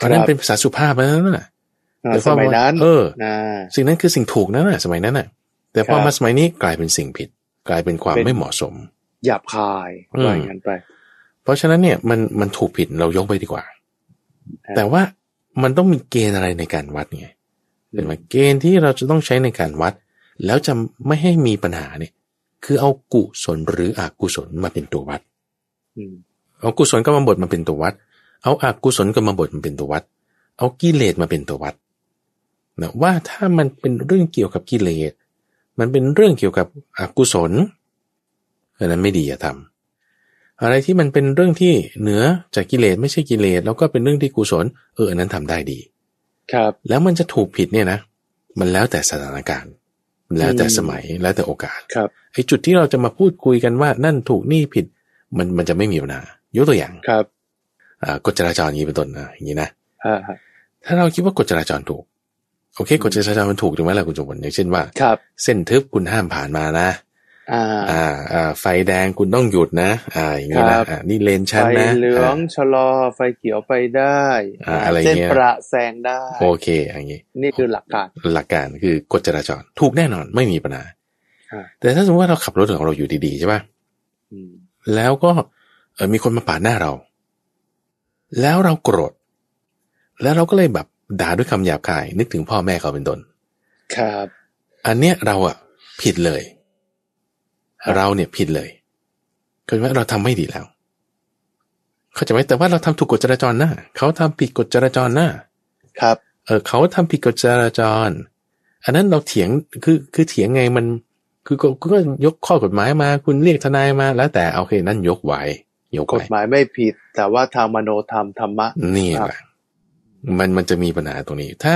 อันนั้นเป็นภาษาสุภาพแล้วนะอ่าแต่สมัยนั้นเอออ่าสิ่งนั้นคือสิ่งถูกนั่นแหะสมัยนั้นน่ะ แต่พอครับมาสมัยนี้กลายเป็นสิ่งผิด กลายเป็นความเป็นไม่เหมาะสม หยาบคายอืมว่าอย่างนั้นไป เพราะฉะนั้นเนี่ยมันมันถูกผิดเรายกไปดีกว่าครับแต่ว่ามันต้องมีเกณฑ์อะไรในการวัดไงเห็นไหมเกณฑ์ที่เราจะต้องใช้ในการวัด แล้วจะไม่ให้มีปัญหาเนี่ย คือเอากุศลหรืออกุศลมาเป็นตัววัดอืม เอากุศลกรรมบทมาเป็นตัววัด เอาอกุศลกรรมบทมาเป็นตัววัด เอากิเลสมาเป็นตัววัดนะว่าถ้ามันเป็นเรื่องเกี่ยวกับกิเลส มันเป็นเรื่องเกี่ยวกับอกุศลอันนั้นไม่ดีอย่าทอะไรที่มันเป็นเรื่องที่เหนือจากกิเลสไม่ใช่กิเลสแล้วก็เป็นเรื่องที่กุศล เอออันนั้นทำได้ดี ครับ แล้วมันจะถูกผิดเนี่ยนะ มันแล้วแต่สถานการณ์ แล้วแต่สมัยแล้วแต่โอกาส ครับไอ้จุดที่เราจะมาพูดคุยกันว่านั่นถูกนี่ผิด มันมันจะไม่มีปัญหา ยกตัวอย่างครับอ่ากฎจราจรอย่างนี้เป็นต้นนะอย่างนี้นะฮะฮะถ้าเราคิดว่ากฎจราจรถูก โอเคกฎจราจรมันถูกถูกไหมล่ะคุณจุบลอย่างเช่นว่าครับเส้นทึบคุณห้ามผ่านมานะอ่าอ่าอ่าไฟแดงคุณต้องหยุดนะ อ่า อย่างนี้ครันะบอ่านี่เลนชั้นไฟนะเหลืองอ่าชะลอไฟเขียวไปได้อ่าอะไรเส้นเงี้ยประแซงได้ โอเค อย่างนี้ นี่คือหลักการ หลักการคือกฎจราจรถูกแน่นอนไม่มีปัญหาอ่าแต่ถ้าสมมติว่าเราขับรถของเราอยู่ดีๆใช่ป่ะอืมแล้วก็เออมีคนมาปาดหน้าเรา แล้วเราโกรธ แล้วเราก็เลยแบบด่าด้วยคำหยาบคาย นึกถึงพ่อแม่เขาเป็นต้นครับ อันเนี้ยเราอะผิดเลย เราเนี่ยผิดเลยเข้าใจไหมเราทำไม่ดีแล้ว เข้าใจไหมแต่ว่าเราทำถูกกฎจราจรนะเขาทำผิดกฎจราจรนะครับ เออเขาทำผิดกฎจราจร อันนั้นเราเถียงคือคือเถียงไงมันคือก็ก็ยกข้อกฎหมายมา คุณเรียกทนายมาแล้วแต่โอเค นั่นยกไว้ ยกกฎไว้หมายไม่ผิด แต่ว่าทางมโนธรรมธรรมะนี่ครับแหละมันมันจะมีปัญหาตรงนี้ ถ้า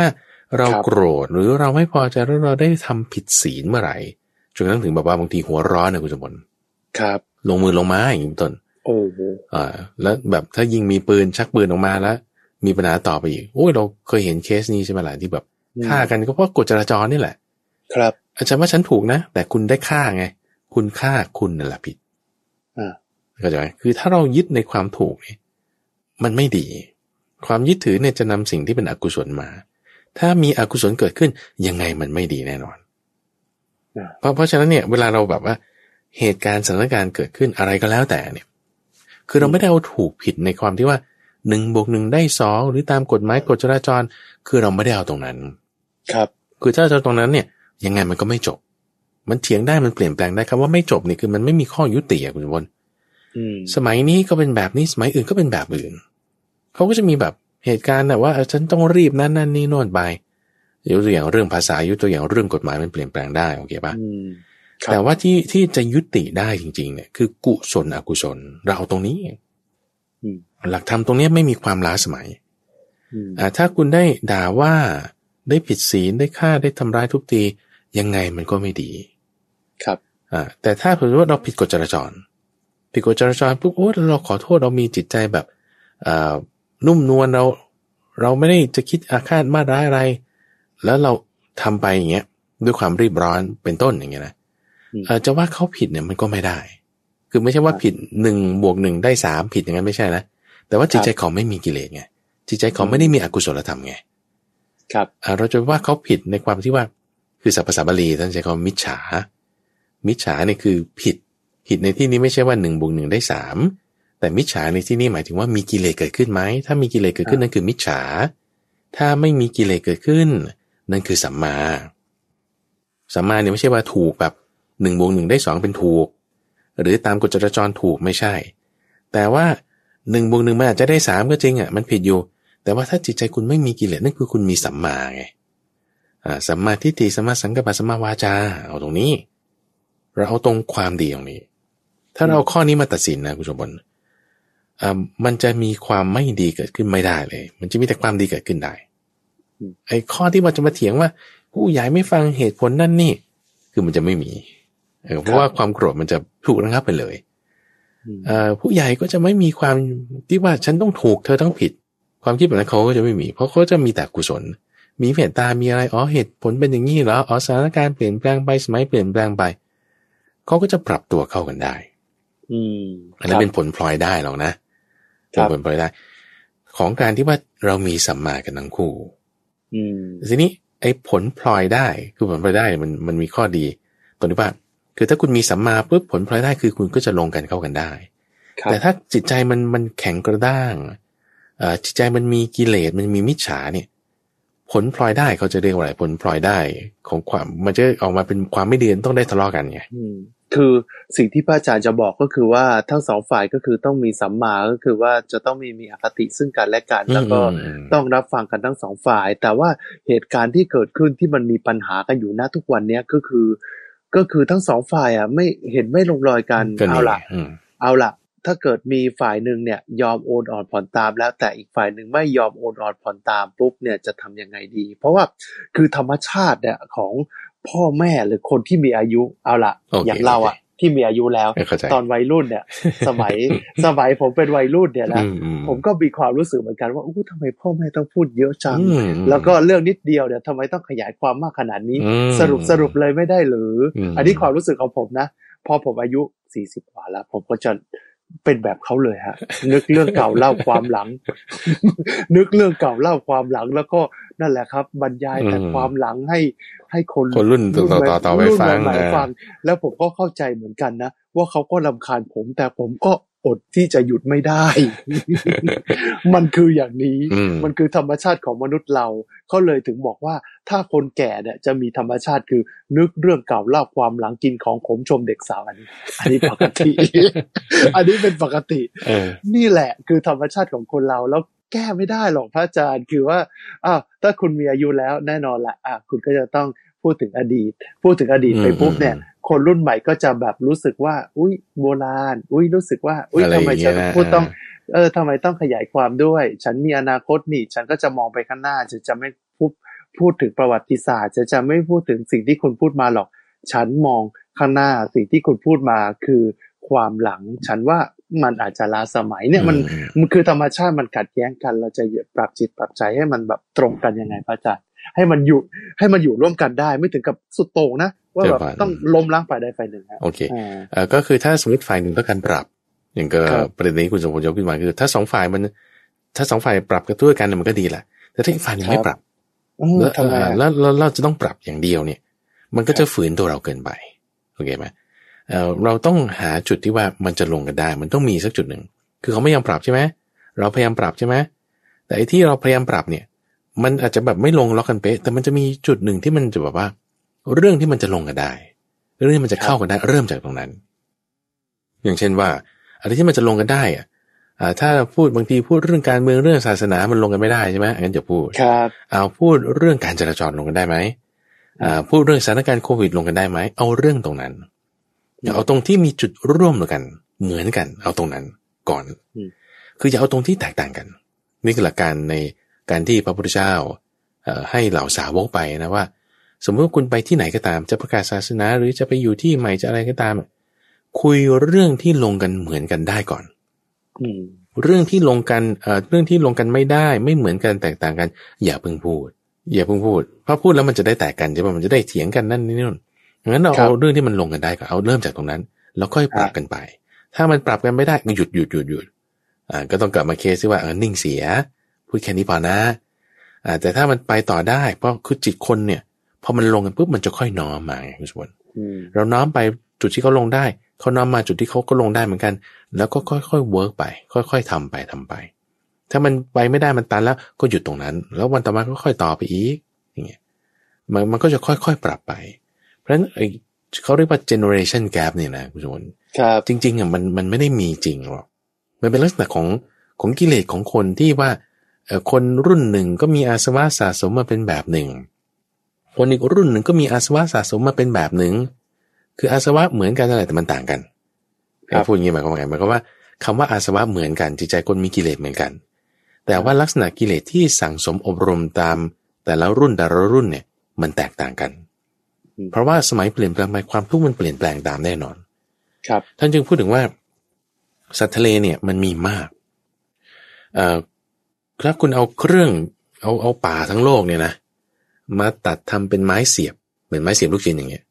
เราครับโกรธหรือเราไม่พอใจแล้วเราได้ทำผิดศีลเมื่อไหร่จนกระทั่งถึงแบบว่าบางทีหัวร้อนนะคุณสมบัติครับ ลงมือลงไม้อย่างนี้เป็นต้นโอ้โหอ่า แล้วแบบถ้ายิงมีปืนชักปืนออกมาแล้ว มีปัญหาต่อไปอีกโอ้ยเราเคยเห็นเคสนี้ใช่ไหมล่ะที่แบบอืมฆ่ากันก็เพราะกฎจราจรนี่แหละ ครับ อาจารย์ว่าฉันถูกนะ แต่คุณได้ฆ่าไง คุณฆ่าคุณนั่นแหละผิดอ่า เข้าใจไหมคือถ้าเรายึดในความถูกเนี่ยมันไม่ดี ความยึดถือเนี่ยจะนำสิ่งที่เป็นอกุศลมา ถ้ามีอกุศลเกิดขึ้นยังไงมันไม่ดีแน่นอนอ่าเพราะเพราะฉะนั้นเนี่ยเวลาเราแบบว่า เหตุการณ์สถานการณ์เกิดขึ้นอะไรก็แล้วแต่เนี่ย คือเราไม่ได้เอาถูกผิดในความที่ว่าหนึ่งบวกหนึ่งได้สองหรือตามกฎหมายกฎจราจร คือเราไม่ได้เอาตรงนั้น ครับ คือถ้าเราตรงนั้นเนี่ย ยังไงมันก็ไม่จบ มันเถียงได้มันเปลี่ยนแปลงได้คำว่าไม่จบนี่คือมันไม่มีข้อยุติอะคุณวลอืม สมัยนี้ก็เป็นแบบนี้สมัยอื่นก็เป็นแบบอื่นเขาก็จะมีแบบเหตุการณ์นะว่าเออฉันต้องรีบนั่นนั่นนี่โน่นไปยกตัวอย่างเรื่องภาษายกตัวอย่างเรื่องกฎหมายมันเปลี่ยนแปลงได้โอเคปะอืมครับแต่ว่าที่ที่จะยุติได้จริง ๆ เนี่ย คือกุศลอกุศลเราเอาตรงนี้อืมหลักธรรมตรงเนี้ยไม่มีความล้าสมัยอืมอ่าถ้าคุณได้ด่าว่าได้ผิดศีลได้ฆ่าได้ทำร้ายทุบตียังไงมันก็ไม่ดี ครับอ่าแต่ถ้าสมมติว่าเราผิดกฎจราจร ผิดกฎจราจรปุ๊บโอ้เราขอโทษเรามีจิตใจแบบอ่านุ่มนวลเรา เราไม่ได้จะคิดอาฆาตมาร้ายอะไร แล้วเราทำไปอย่างเงี้ย ด้วยความรีบร้อนเป็นต้นอย่างเงี้ยนะอืมเอ่อจะว่าเขาผิดเนี่ยมันก็ไม่ได้ คือไม่ใช่ว่าผิดหนึ่งบวกหนึ่งได้สามผิดอย่างนั้นไม่ใช่นะแต่ว่าจิตใจเขาไม่มีกิเลสไงจิตใจเขาไม่ได้มีอกุศลธรรมไงครับอ่าเราจะว่าเขาผิดในความที่ว่า คือสัพพสัมบาลีท่านใช้คำว่ามิจฉา มิจฉาเนี่ยคือผิด ผิดในที่นี้ไม่ใช่ว่าหนึ่งบวกหนึ่งได้สามแต่มิจฉาในที่นี้หมายถึงว่ามีกิเลสเกิดขึ้นไหม ถ้ามีกิเลสเกิดขึ้นนั่นคือมิจฉา ถ้าไม่มีกิเลสเกิดขึ้น นั่นคือสัมมา สัมมาเนี่ยไม่ใช่ว่าถูกแบบหนึ่งบวกหนึ่งได้สองเป็นถูก หรือตามกฎจราจรถูกไม่ใช่ แต่ว่าหนึ่งบวกหนึ่งมันอาจจะได้สามก็จริงอะมันผิดอยู่ แต่ว่าถ้าจิตใจคุณไม่มีกิเลสนั่นคือคุณมีสัมมาไงอ่าสัมมาทิฏฐิสัมมาสังกัปปะสัมมาวาจา เอาตรงนี้ เราเอาตรงความดีตรงนี้ ถ้าเราเอาข้อนี้มาตัดสินนะคุณผู้ชมบนอ่ามันจะมีความไม่ดีเกิดขึ้นไม่ได้เลย มันจะมีแต่ความดีเกิดขึ้นได้อืมไอ้ข้อที่มันจะมาเถียงว่า ผู้ใหญ่ไม่ฟังเหตุผลนั่นนี่ คือมันจะไม่มีเออเพราะว่าความโกรธมันจะถูกระงับไปเลยอืมเอ่อผู้ใหญ่ก็จะไม่มีความที่ว่าฉันต้องถูกเธอต้องผิด ความคิดแบบนั้นเขาก็จะไม่มี เพราะเขาจะมีแต่กุศล มีเมตตามีอะไรอ๋อเหตุผลเป็นอย่างนี้เหรออ๋อสถานการณ์เปลี่ยนแปลงไปสมัยเปลี่ยนแปลงไปเขาก็จะปรับตัวเข้ากันได้ อืมอันนั้นเป็นผลพลอยได้หรอกนะเป็นผลพลอยได้ ของการที่ว่าเรามีสัมมากันทั้งคู่อืมทีนี้ไอ้ผลพลอยได้คือผลพลอยได้มันมันมีข้อดีตรงที่ว่าคือถ้าคุณมีสัมมาปุ๊บผลพลอยได้คือคุณก็จะลงกันเข้ากันได้ครับแต่ถ้าจิตใจมันมันแข็งกระด้างเอ่อจิตใจมันมีกิเลสมันมีมิจฉาเนี่ย ผลพลอยได้เขาจะเรียกว่าอะไรผลพลอยได้ของความมันจะออกมาเป็นความไม่ดีต้องได้ทะเลาะกันไงอืม คือสิ่งที่พระอาจารย์จะบอกก็คือว่าทั้งสองฝ่ายก็คือต้องมีสัมมาก็คือว่าจะต้องมีมีอคติซึ่งกันและกันแล้วก็อืมอืมต้องรับฟังกันทั้งสองฝ่าย แต่ว่าเหตุการณ์ที่เกิดขึ้นที่มันมีปัญหากันอยู่ณทุกวันเนี้ยก็คือ ก็คือทั้งสองฝ่ายอะไม่เห็นไม่ลงรอยกันก็เอานี่ละอืมเอาละถ้าเกิดมีฝ่ายหนึ่งเนี่ยยอมโอนอ่อนผ่อนตาม แล้วแต่อีกฝ่ายหนึ่งไม่ยอมโอนอ่อนผ่อนตามปุ๊บเนี่ยจะทำยังไงดี เพราะว่าคือธรรมชาติเนี่ยของ พ่อแม่หรือคนที่มีอายุเอาละโอเคอย่างเราอะที่มีอายุแล้วเข้าใจตอนวัยรุ่นเนี่ย สมัยสมัยผมเป็นวัยรุ่นเนี่ยนะอืมอืมผมก็มีความรู้สึกเหมือนกันว่าอู้ทำไมพ่อแม่ต้องพูดเยอะจังอืมแล้วก็เรื่องนิดเดียวเนี่ยทำไมต้องขยายความมากขนาดนี้อืมสรุปสรุปเลยไม่ได้หรืออืมอันนี้ความรู้สึกของผมนะ พอผมอายุสี่สิบกว่าแล้ว ผมก็จะเป็นแบบเขาเลยฮะ นึกเรื่องเก่าเล่าความหลัง นึกเรื่องเก่าเล่าความหลัง แล้วก็ นั่นแหละครับ บรรยายแต่อืมความหลังให้ให้คนคนรุ่นต่อต่อต่อไปรุ่นฟังใหม่นะๆฟัง แล้วผมก็เข้าใจเหมือนกันนะ ว่าเขาก็ลำคาญผม แต่ผมก็อดที่จะหยุดไม่ได้ มันคืออย่างนี้อืมมันคือธรรมชาติของมนุษย์เรา เขาเลยถึงบอกว่าถ้าคนแก่เนี่ยจะมีธรรมชาติคือนึกเรื่องเก่าเล่าความหลังกินของขมชมเด็กสาวอันนี้ อันนี้ปกติ อันนี้เป็นปกติเออนี่แหละคือธรรมชาติของคนเราแล้ว แก้ไม่ได้หรอกพระอาจารย์คือว่าอ้าวถ้าคุณมีอายุแล้วแน่นอนแหละอะคุณก็จะต้องพูดถึงอดีต พูดถึงอดีตไปปุ๊บเนี่ย คนรุ่นใหม่ก็จะแบบรู้สึกว่า อุ้ยโบราณ อุ้ยรู้สึกว่า อุ้ยอะไรทำไมอย่างเงี้ฉัยนนะพูดต้องอ่าเออทำไมต้องขยายความด้วย ฉันมีอนาคตนี่ ฉันก็จะมองไปข้างหน้าฉันจะไม่พูดพูดถึงประวัติศาสตร์ฉันจะไม่พูดถึงสิ่งที่คุณพูดมาหรอก ฉันมองข้างหน้าสิ่งที่คุณพูดมาคือความหลัง ฉันว่า มันอาจจะล้าสมัยเนี่ยมันอืมมันคือธรรมชาติมันขัดแย้งกัน เราจะปรับจิตปรับใจให้มันแบบตรงกันยังไงพระอาจารย์ให้มันอยู่ให้มันอยู่ร่วมกันได้ไม่ถึงกับสุดโต่งนะว่าแบบเดี๋ยวก่อนต้องล้มล้างฝ่ายใดฝ่ายหนึ่งฮะโอเคอ่าเอ่อก็คือถ้าสมมติฝ่ายหนึ่งต้องการปรับ อย่างก็ครับประเด็นนี้คุณสมพลยกขึ้นมาคือ ถ้าสองฝ่ายมัน ถ้าสองฝ่ายปรับกันด้วยกันเนี่ยมันก็ดีแหละแต่ถ้าอีกฝ่ายหนึ่งไม่ปรับอืมแล้วทำไมอ่าอะแล้วแล้วเราจะต้องปรับอย่างเดียวเนี่ย มันก็จะฝืนตัวเราเกินไปโอเคไหม เอ่อเราต้องหาจุดที่ว่ามันจะลงกันได้ มันต้องมีสักจุดหนึ่ง คือเขาไม่ยอมปรับใช่ไหมเราพยายามปรับใช่ไหมแต่ไอ้ที่เราพยายามปรับเนี่ย มันอาจจะแบบไม่ลงล็อกกันเป๊ะ แต่มันจะมีจุดหนึ่งที่มันจะแบบว่า เรื่องที่มันจะลงกันได้ เรื่องที่มันจะเข้ากันได้ เริ่มจากตรงนั้น อย่างเช่นว่าอะไรที่มันจะลงกันได้อะอ่าถ้าพูดบางทีพูดเรื่องการเมืองเรื่องศาสนามันลงกันไม่ได้ใช่ไหมงั้นจะพูดครับเอาพูดเรื่องการจราจรลงกันได้ไหมอ่าพูดเรื่องสถานการณ์โควิดลงกันได้ไหมเอาเรื่องตรงนั้น อย่าเอาตรงที่มีจุดร่วมกัน เหมือนกัน เอาตรงนั้นก่อนอืมคืออย่าเอาตรงที่แตกต่างกัน นี่คือหลักการในการที่พระพุทธเจ้าเอ่อให้เหล่าสาวกไปนะว่า สมมติว่าคุณไปที่ไหนก็ตาม จะประกาศศาสนา หรือจะไปอยู่ที่ใหม่จะอะไรก็ตาม คุยเรื่องที่ลงกันเหมือนกันได้ก่อนอืมเรื่องที่ลงกันเอ่อเรื่องที่ลงกันไม่ได้ ไม่เหมือนกันแตกต่างกัน อย่าเพิ่งพูด อย่าเพิ่งพูดเพราะพูดแล้วมันจะได้แตกกันใช่ป่ะมันจะได้เถียงกันนั่นนี่นู่น งั้นเราครับเอาเรื่องที่มันลงกันได้ก็เอาเริ่มจากตรงนั้น แล้วค่อยปรับกันไป ถ้ามันปรับกันไม่ได้ก็หยุดหยุดหยุดหยุดอ่าก็ต้องกลับมาเคสที่ว่าเออนิ่งเสีย พูดแค่นี้พอนะอ่าแต่ถ้ามันไปต่อได้ เพราะคือจิตคนเนี่ยพอมันลงกันปุ๊บมันจะค่อยน้อมมาไงคุณสมบัติอืมเราน้อมไปจุดที่เขาลงได้เขาน้อมมาจุดที่เขาก็ลงได้เหมือนกัน แล้วก็ค่อยๆ work ไป ค่อย ๆทำไปทำไป ถ้ามันไปไม่ได้มันตันแล้วก็หยุดตรงนั้น แล้ววันต่อมาก็ค่อยต่อไปอีกอย่างเงี้ยมันมันก็จะค่อยๆปรับไปเพ ราะฉะนั้นไอ้เขาเรียกว่า generation gap เนี่ยนะคุณชนครับจริงๆอะมันมันไม่ได้มีจริงหรอกมันเป็นลักษณะของของกิเลสของคนที่ว่าเอ่อคนรุ่นหนึ่งก็มีอาสวะสะสมมาเป็นแบบหนึ่ง คนอีกรุ่นหนึ่งก็มีอาสวะสะสมมาเป็นแบบหนึ่ง คืออาสวะเหมือนกันนั่นแหละแต่มันต่างกันครับพูดอย่างนี้หมายความว่าไงหมายความว่าคำว่าอาสวะเหมือนกันจิตใจคนมีกิเลสเหมือนกัน แต่ว่าลักษณะกิเลสที่สั่งสมอบรมตามแต่ละรุ่นแต่ละรุ่นเนี่ยมันแตกต่างกันอืม เพราะว่าสมัยเปลี่ยนแปลงไปความทุกข์มันเปลี่ยนแปลงตามแน่นอน ครับ ท่านจึงพูดถึงว่า สัตว์ทะเลเนี่ยมันมีมากเอ่อถ้าคุณเอาเครื่องเอาเอาป่าทั้งโลกเนี่ยนะมาตัดทำเป็นไม้เสียบ เหมือนไม้เสียบลูกชิ้นอย่างเงี้ย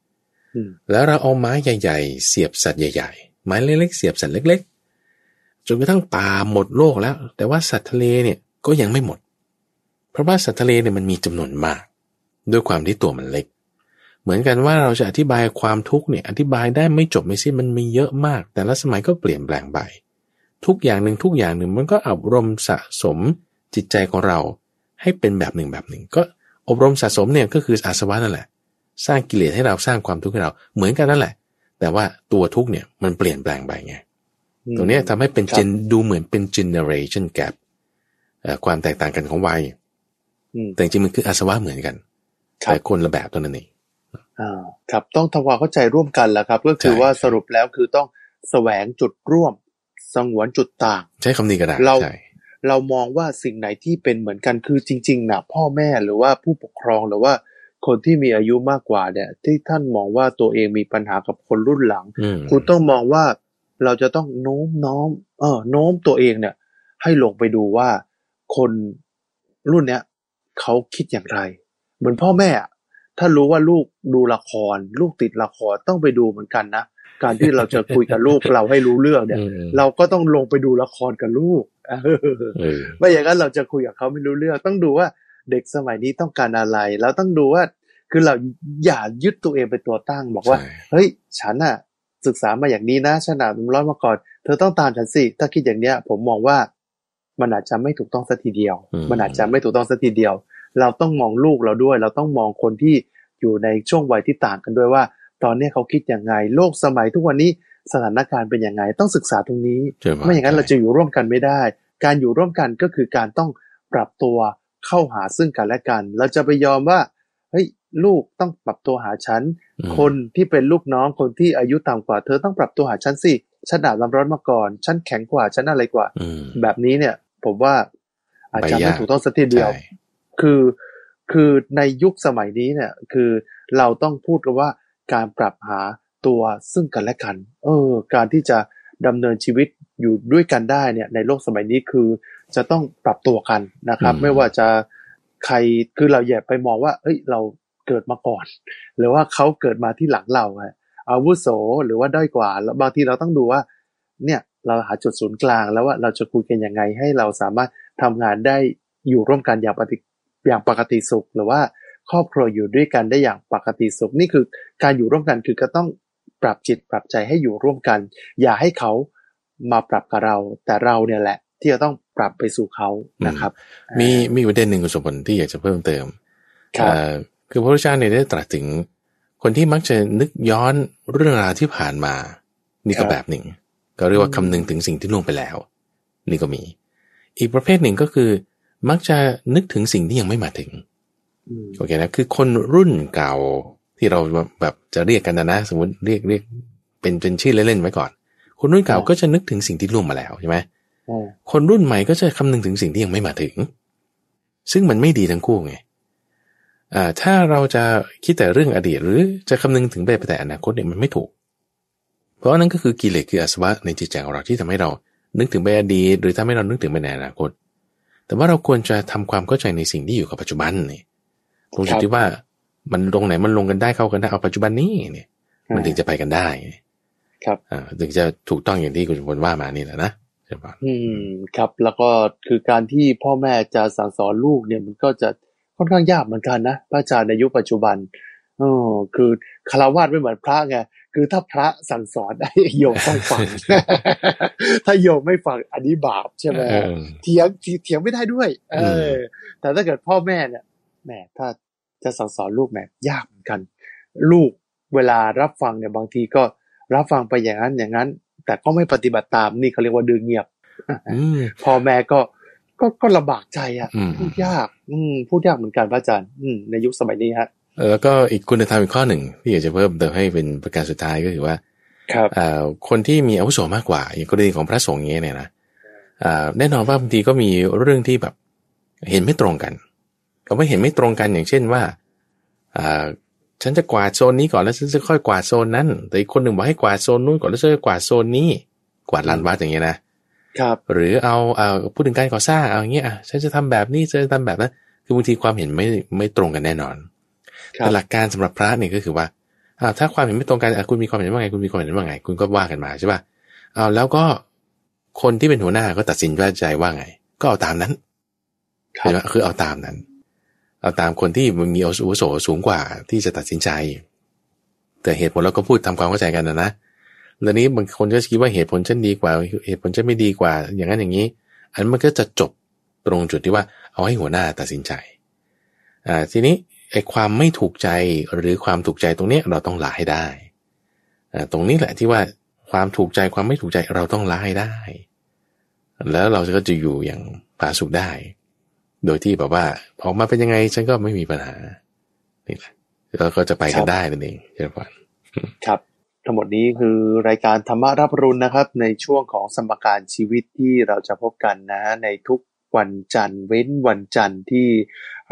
อืมแล้วเราเอาไม้ใหญ่ ๆ เสียบสัตว์ใหญ่ ๆ ไม้เล็กๆเสียบสัตว์เล็ก ๆจนกระทั่งป่าหมดโลกแล้ว แต่ว่าสัตว์ทะเลเนี่ยก็ยังไม่หมด เพราะว่าสัตว์ทะเลเนี่ยมันมีจำนวนมาก ด้วยความที่ตัวมันเล็ก เหมือนกันว่าเราจะอธิบายความทุกข์เนี่ยอธิบายได้ไม่จบไม่สิ้นมันมีเยอะมาก แต่ละสมัยก็เปลี่ยนแปลงไป ทุกอย่างหนึ่งทุกอย่างหนึ่งมันก็อบรมสะสมจิตใจของเราให้เป็นแบบหนึ่งแบบหนึ่ง ก็อบรมสะสมเนี่ยก็คืออาสวะนั่นแหละ สร้างกิเลสให้เราสร้างความทุกข์ให้เราเหมือนกันนั่นแหละ แต่ว่าตัวทุกข์เนี่ยมันเปลี่ยนแปลงไปไงอืมตรงเนี้ยทำให้เป็นครับเจนดูเหมือนเป็น generation gap เอ่อความแตกต่างกันของวัยอืมแต่จริงๆมันคืออาสวะเหมือนกันครับแต่คนละแบบตัวนั้นเอง อ่าครับต้องทำความเข้าใจร่วมกันแหล้วครับ ก็คือใช่ว่าสรุปแล้วคือต้องแสวงจุดร่วมสงวนจุดต่าง ใช้คำนี้ก็ได้เราใช่เรามองว่าสิ่งไหนที่เป็นเหมือนกันคือจริงๆนะพ่อแม่หรือว่าผู้ปกครองหรือว่าคนที่มีอายุมากกว่าเนี่ยที่ท่านมองว่าตัวเองมีปัญหากับคนรุ่นหลังอืมคุณต้องมองว่าเราจะต้องโน้มน้อม เออโน้มตัวเองเนี่ย ให้ลงไปดูว่าคนรุ่นเนี้ยเขาคิดอย่างไร เหมือนพ่อแม่อะ ถ้ารู้ว่าลูกดูละคร ลูกติดละครต้องไปดูเหมือนกันนะการที่เราจะคุยกับลูกเราให้รู้เรื่องเนี่ยอืมเราก็ต้องลงไปดูละครกับลูกเออเออไม่อย่างนั้นเราจะคุยกับเขาไม่รู้เรื่อง ต้องดูว่าเด็กสมัยนี้ต้องการอะไรแล้วต้องดูว่า คือเราอย่ายึดตัวเองเป็นตัวตั้ง บอกว่าใช่เฮ้ย ฉันอะศึกษามาอย่างนี้นะฉันอะมันร้อนมาก่อน เธอต้องตามฉันสิถ้าคิดอย่างเนี้ย ผมมองว่ามันอาจจะไม่ถูกต้องสักทีเดียวอืมมันอาจจะไม่ถูกต้องสักทีเดียว เราต้องมองลูกเราด้วย เราต้องมองคนที่อยู่ในช่วงวัยที่ต่างกันด้วยว่า ตอนเนี้ยเขาคิดยังไง โลกสมัยทุกวันนี้สถานการณ์เป็นยังไง ต้องศึกษาตรงนี้เจอว่ไม่อย่างนั้นเราจะอยู่ร่วมกันไม่ได้ การอยู่ร่วมกันก็คือการต้องปรับตัวเข้าหาซึ่งกันและกัน เราจะไปยอมว่าเฮ้ยลูกต้องปรับตัวหาฉันอืมคนที่เป็นลูกน้องคนที่อายุต่ำกว่า เธอต้องปรับตัวหาฉันสิฉันดาบน้ำร้อนมาก่อน ฉันแข็งกว่าฉันอะไรกว่าอืมแบบนี้เนี่ย ผมว่าอาจจะไปยากไม่ถูกต้องสักทีเดียวใช่ คือคือในยุคสมัยนี้เนี่ย คือเราต้องพูดกันว่าการปรับหาตัวซึ่งกันและกัน เออ การที่จะดำเนินชีวิตอยู่ด้วยกันได้เนี่ย ในโลกสมัยนี้คือจะต้องปรับตัวกันนะครับอืมไม่ว่าจะใครคือเราอย่าไปมองว่าเอ้ยเราเกิดมาก่อน หรือว่าเขาเกิดมาที่หลังเราอะอาวุโสหรือว่าด้อยกว่าแล้วบางทีเราต้องดูว่า เนี่ยเราหาจุดศูนย์กลางแล้วว่าเราจะคุยกันยังไงให้เราสามารถทำงานได้อยู่ร่วมกันอย่างปกติ อย่างปกติสุขหรือว่าครอบครัวอยู่ด้วยกันได้อย่างปกติสุขนี่คือการอยู่ร่วมกันคือก็ต้องปรับจิตปรับใจให้อยู่ร่วมกัน อย่าให้เขามาปรับกับเรา แต่เราเนี่ยแหละ ที่จะต้องปรับไปสู่เขานะครับ มีมีประเด็นหนึ่งคุณสมบัติที่อยากจะเพิ่มเติมครับเอ่อคือพระพุทธเจ้าเนี่ยได้ตรัสถึง คนที่มักจะนึกย้อนเรื่องราวที่ผ่านมา นี่ก็แบบหนึ่ง ก็เรียกว่าคำนึงถึงสิ่งที่ล่วงไปแล้ว นี่ก็มี อีกประเภทหนึ่งก็คือ มักจะนึกถึงสิ่งที่ยังไม่มาถึงอืมโอเคนะคือคนรุ่นเก่าที่เราแบบจะเรียกกันนะนะ สมมติเรียกเรียกเป็นเป็นชื่อเล่นๆไว้ก่อน คนรุ่นเก่าก็จะนึกถึงสิ่งที่ล่วงมาแล้วใช่ไหมอ่าคนรุ่นใหม่ก็จะคำนึงถึงสิ่งที่ยังไม่มาถึง ซึ่งมันไม่ดีทั้งคู่ไงอ่าถ้าเราจะคิดแต่เรื่องอดีต หรือจะคำนึงถึงไปแต่อนาคตเนี่ยมันไม่ถูก เพราะนั่นก็คือกิเลสคืออาสวะในจิตใจของเราที่ทำให้เรานึกถึงไปอดีตหรือทำให้เรานึกถึงไปในอนาคต แต่ว่าเราควรจะทำความเข้าใจในสิ่งที่อยู่กับปัจจุบันนี่ตรงจุดที่ว่ามันตรงไหนมันลงกันได้เข้ากันได้เอาปัจจุบันนี้เนี่ย มันถึงจะไปกันได้ ครับอ่าถึงจะถูกต้องอย่างที่คุณสมพลว่ามานี่แหละนะใช่ปะอืมครับ แล้วก็คือการที่พ่อแม่จะสั่งสอนลูกเนี่ยมันก็จะค่อนข้างยากเหมือนกันนะพระอาจารย์ในยุคปัจจุบันเออคือคารวาสไม่เหมือนพระไง คือถ้าพระสั่งสอนโยมต้องฟัง ถ้าโยมไม่ฟังอันนี้บาปใช่ไหมเออเถียงเถียงไม่ได้ด้วย เออือแต่ถ้าเกิดพ่อแม่เนี่ยแหมถ้าจะสั่งสอนลูกแหมยากเหมือนกัน ลูกเวลารับฟังเนี่ยบางทีก็รับฟังไปอย่างนั้นอย่างนั้น แต่ก็ไม่ปฏิบัติตามนี่เขาเรียกว่าดื้อเงียบอืมพ่อแม่ก็ก็ก็ลำบากใจอะอืมพูดยาก อืมพูดยากเหมือนกันพระอาจารย์ อืมในยุคสมัยนี้ฮะเออ แล้วก็อีกคุณธรรมอีกข้อหนึ่งที่อยากจะเพิ่มเติมให้เป็นประการสุดท้ายก็คือว่าครับเอ่อคนที่มีอาวุโสมากกว่าอย่างกรณีของพระสงฆ์อย่างเงี้ยเนี่ยนะอ่าแน่นอนว่าบางทีก็มีเรื่องที่แบบเห็นไม่ตรงกันก็ไม่เห็นไม่ตรงกันอย่างเช่นว่าอ่าฉันจะกวาดโซนนี้ก่อนแล้วฉันจะค่อยกวาดโซนนั้น แต่อีกคนหนึ่งบอกให้กวาดโซนนู้นก่อนแล้วฉันจะกวาดโซนนี้ กวาดลานวัดอย่างเงี้ยนะครับ หรือเอาเอาพูดถึงการก่อสร้างเอาอย่างเงี้ยอะฉันจะทำแบบนี้ฉันจะทำแบบนั้นคือบางทีความเห็นไม่ไม่ตรงกันแน่นอนครั แต่บหลักการสำหรับพระเนี่ยก็คือว่าอ้าวถ้าความเห็นไม่ตรงกันอะคุณมีความเห็นว่าไงคุณมีความเห็นว่าไง คุณก็ว่ากันมาใช่ป่ะอ้าวแล้วก็คนที่เป็นหัวหน้าก็ตัดสินว่าใจว่าไง ก็เอาตามนั้นครัเห็นบไหมคือเอาตามนั้น เอาตามคนที่มันมีอาวุโสสูงกว่าที่จะตัดสินใจ แต่เหตุผลเราก็พูดทำความเข้าใจกันนะนะแล้วนี้บางคนก็คิดว่าเหตุผลฉันดีกว่า เหตุผลฉันไม่ดีกว่า อย่างนั้นอย่างนี้ อันมันก็จะจบตรงจุดที่ว่าเอาให้หัวหน้าตัดสินใจอ่าทีนี้ ไอ้ความไม่ถูกใจหรือความถูกใจตรงเนี้ยเราต้องละให้ได้อ่าตรงนี้แหละที่ว่าความถูกใจความไม่ถูกใจเราต้องละให้ได้ แล้วเราก็จะอยู่อย่างผาสุกได้ โดยที่แบบว่าออกมาเป็นยังไงฉันก็ไม่มีปัญหานี่แหละเราก็จะไปกันได้นั่นเองใช่ไหมครับทั้งหมดนี้คือรายการธรรมรับรุณนะครับ ในช่วงของสมการชีวิตที่เราจะพบกันนะ ในทุกวันจันทร์เว้นวันจันทร์ที่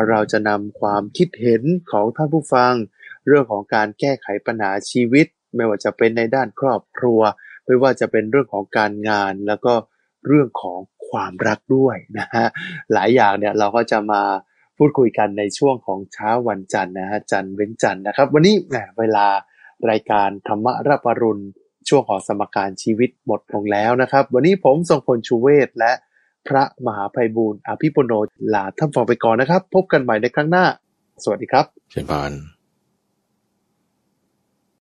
เราจะนำความคิดเห็นของท่านผู้ฟัง เรื่องของการแก้ไขปัญหาชีวิต ไม่ว่าจะเป็นในด้านครอบครัว ไม่ว่าจะเป็นเรื่องของการงาน แล้วก็เรื่องของความรักด้วยนะฮะหลายอย่างเนี่ยเราก็จะมาพูดคุยกันในช่วงของเช้าวันจันทร์นะฮะจันทร์เว้นจันทร์นะครับ วันนี้เวลารายการธรรมรับปรุณช่วงของสมการชีวิตหมดลงแล้วนะครับ วันนี้ผมทรงพลชูเวศและ พระมหาภัยบูร์อภิปุโนลาท่านฟังไปก่อนนะครับ พบกันใหม่ในครั้งหน้า สวัสดีครับเชิญพาน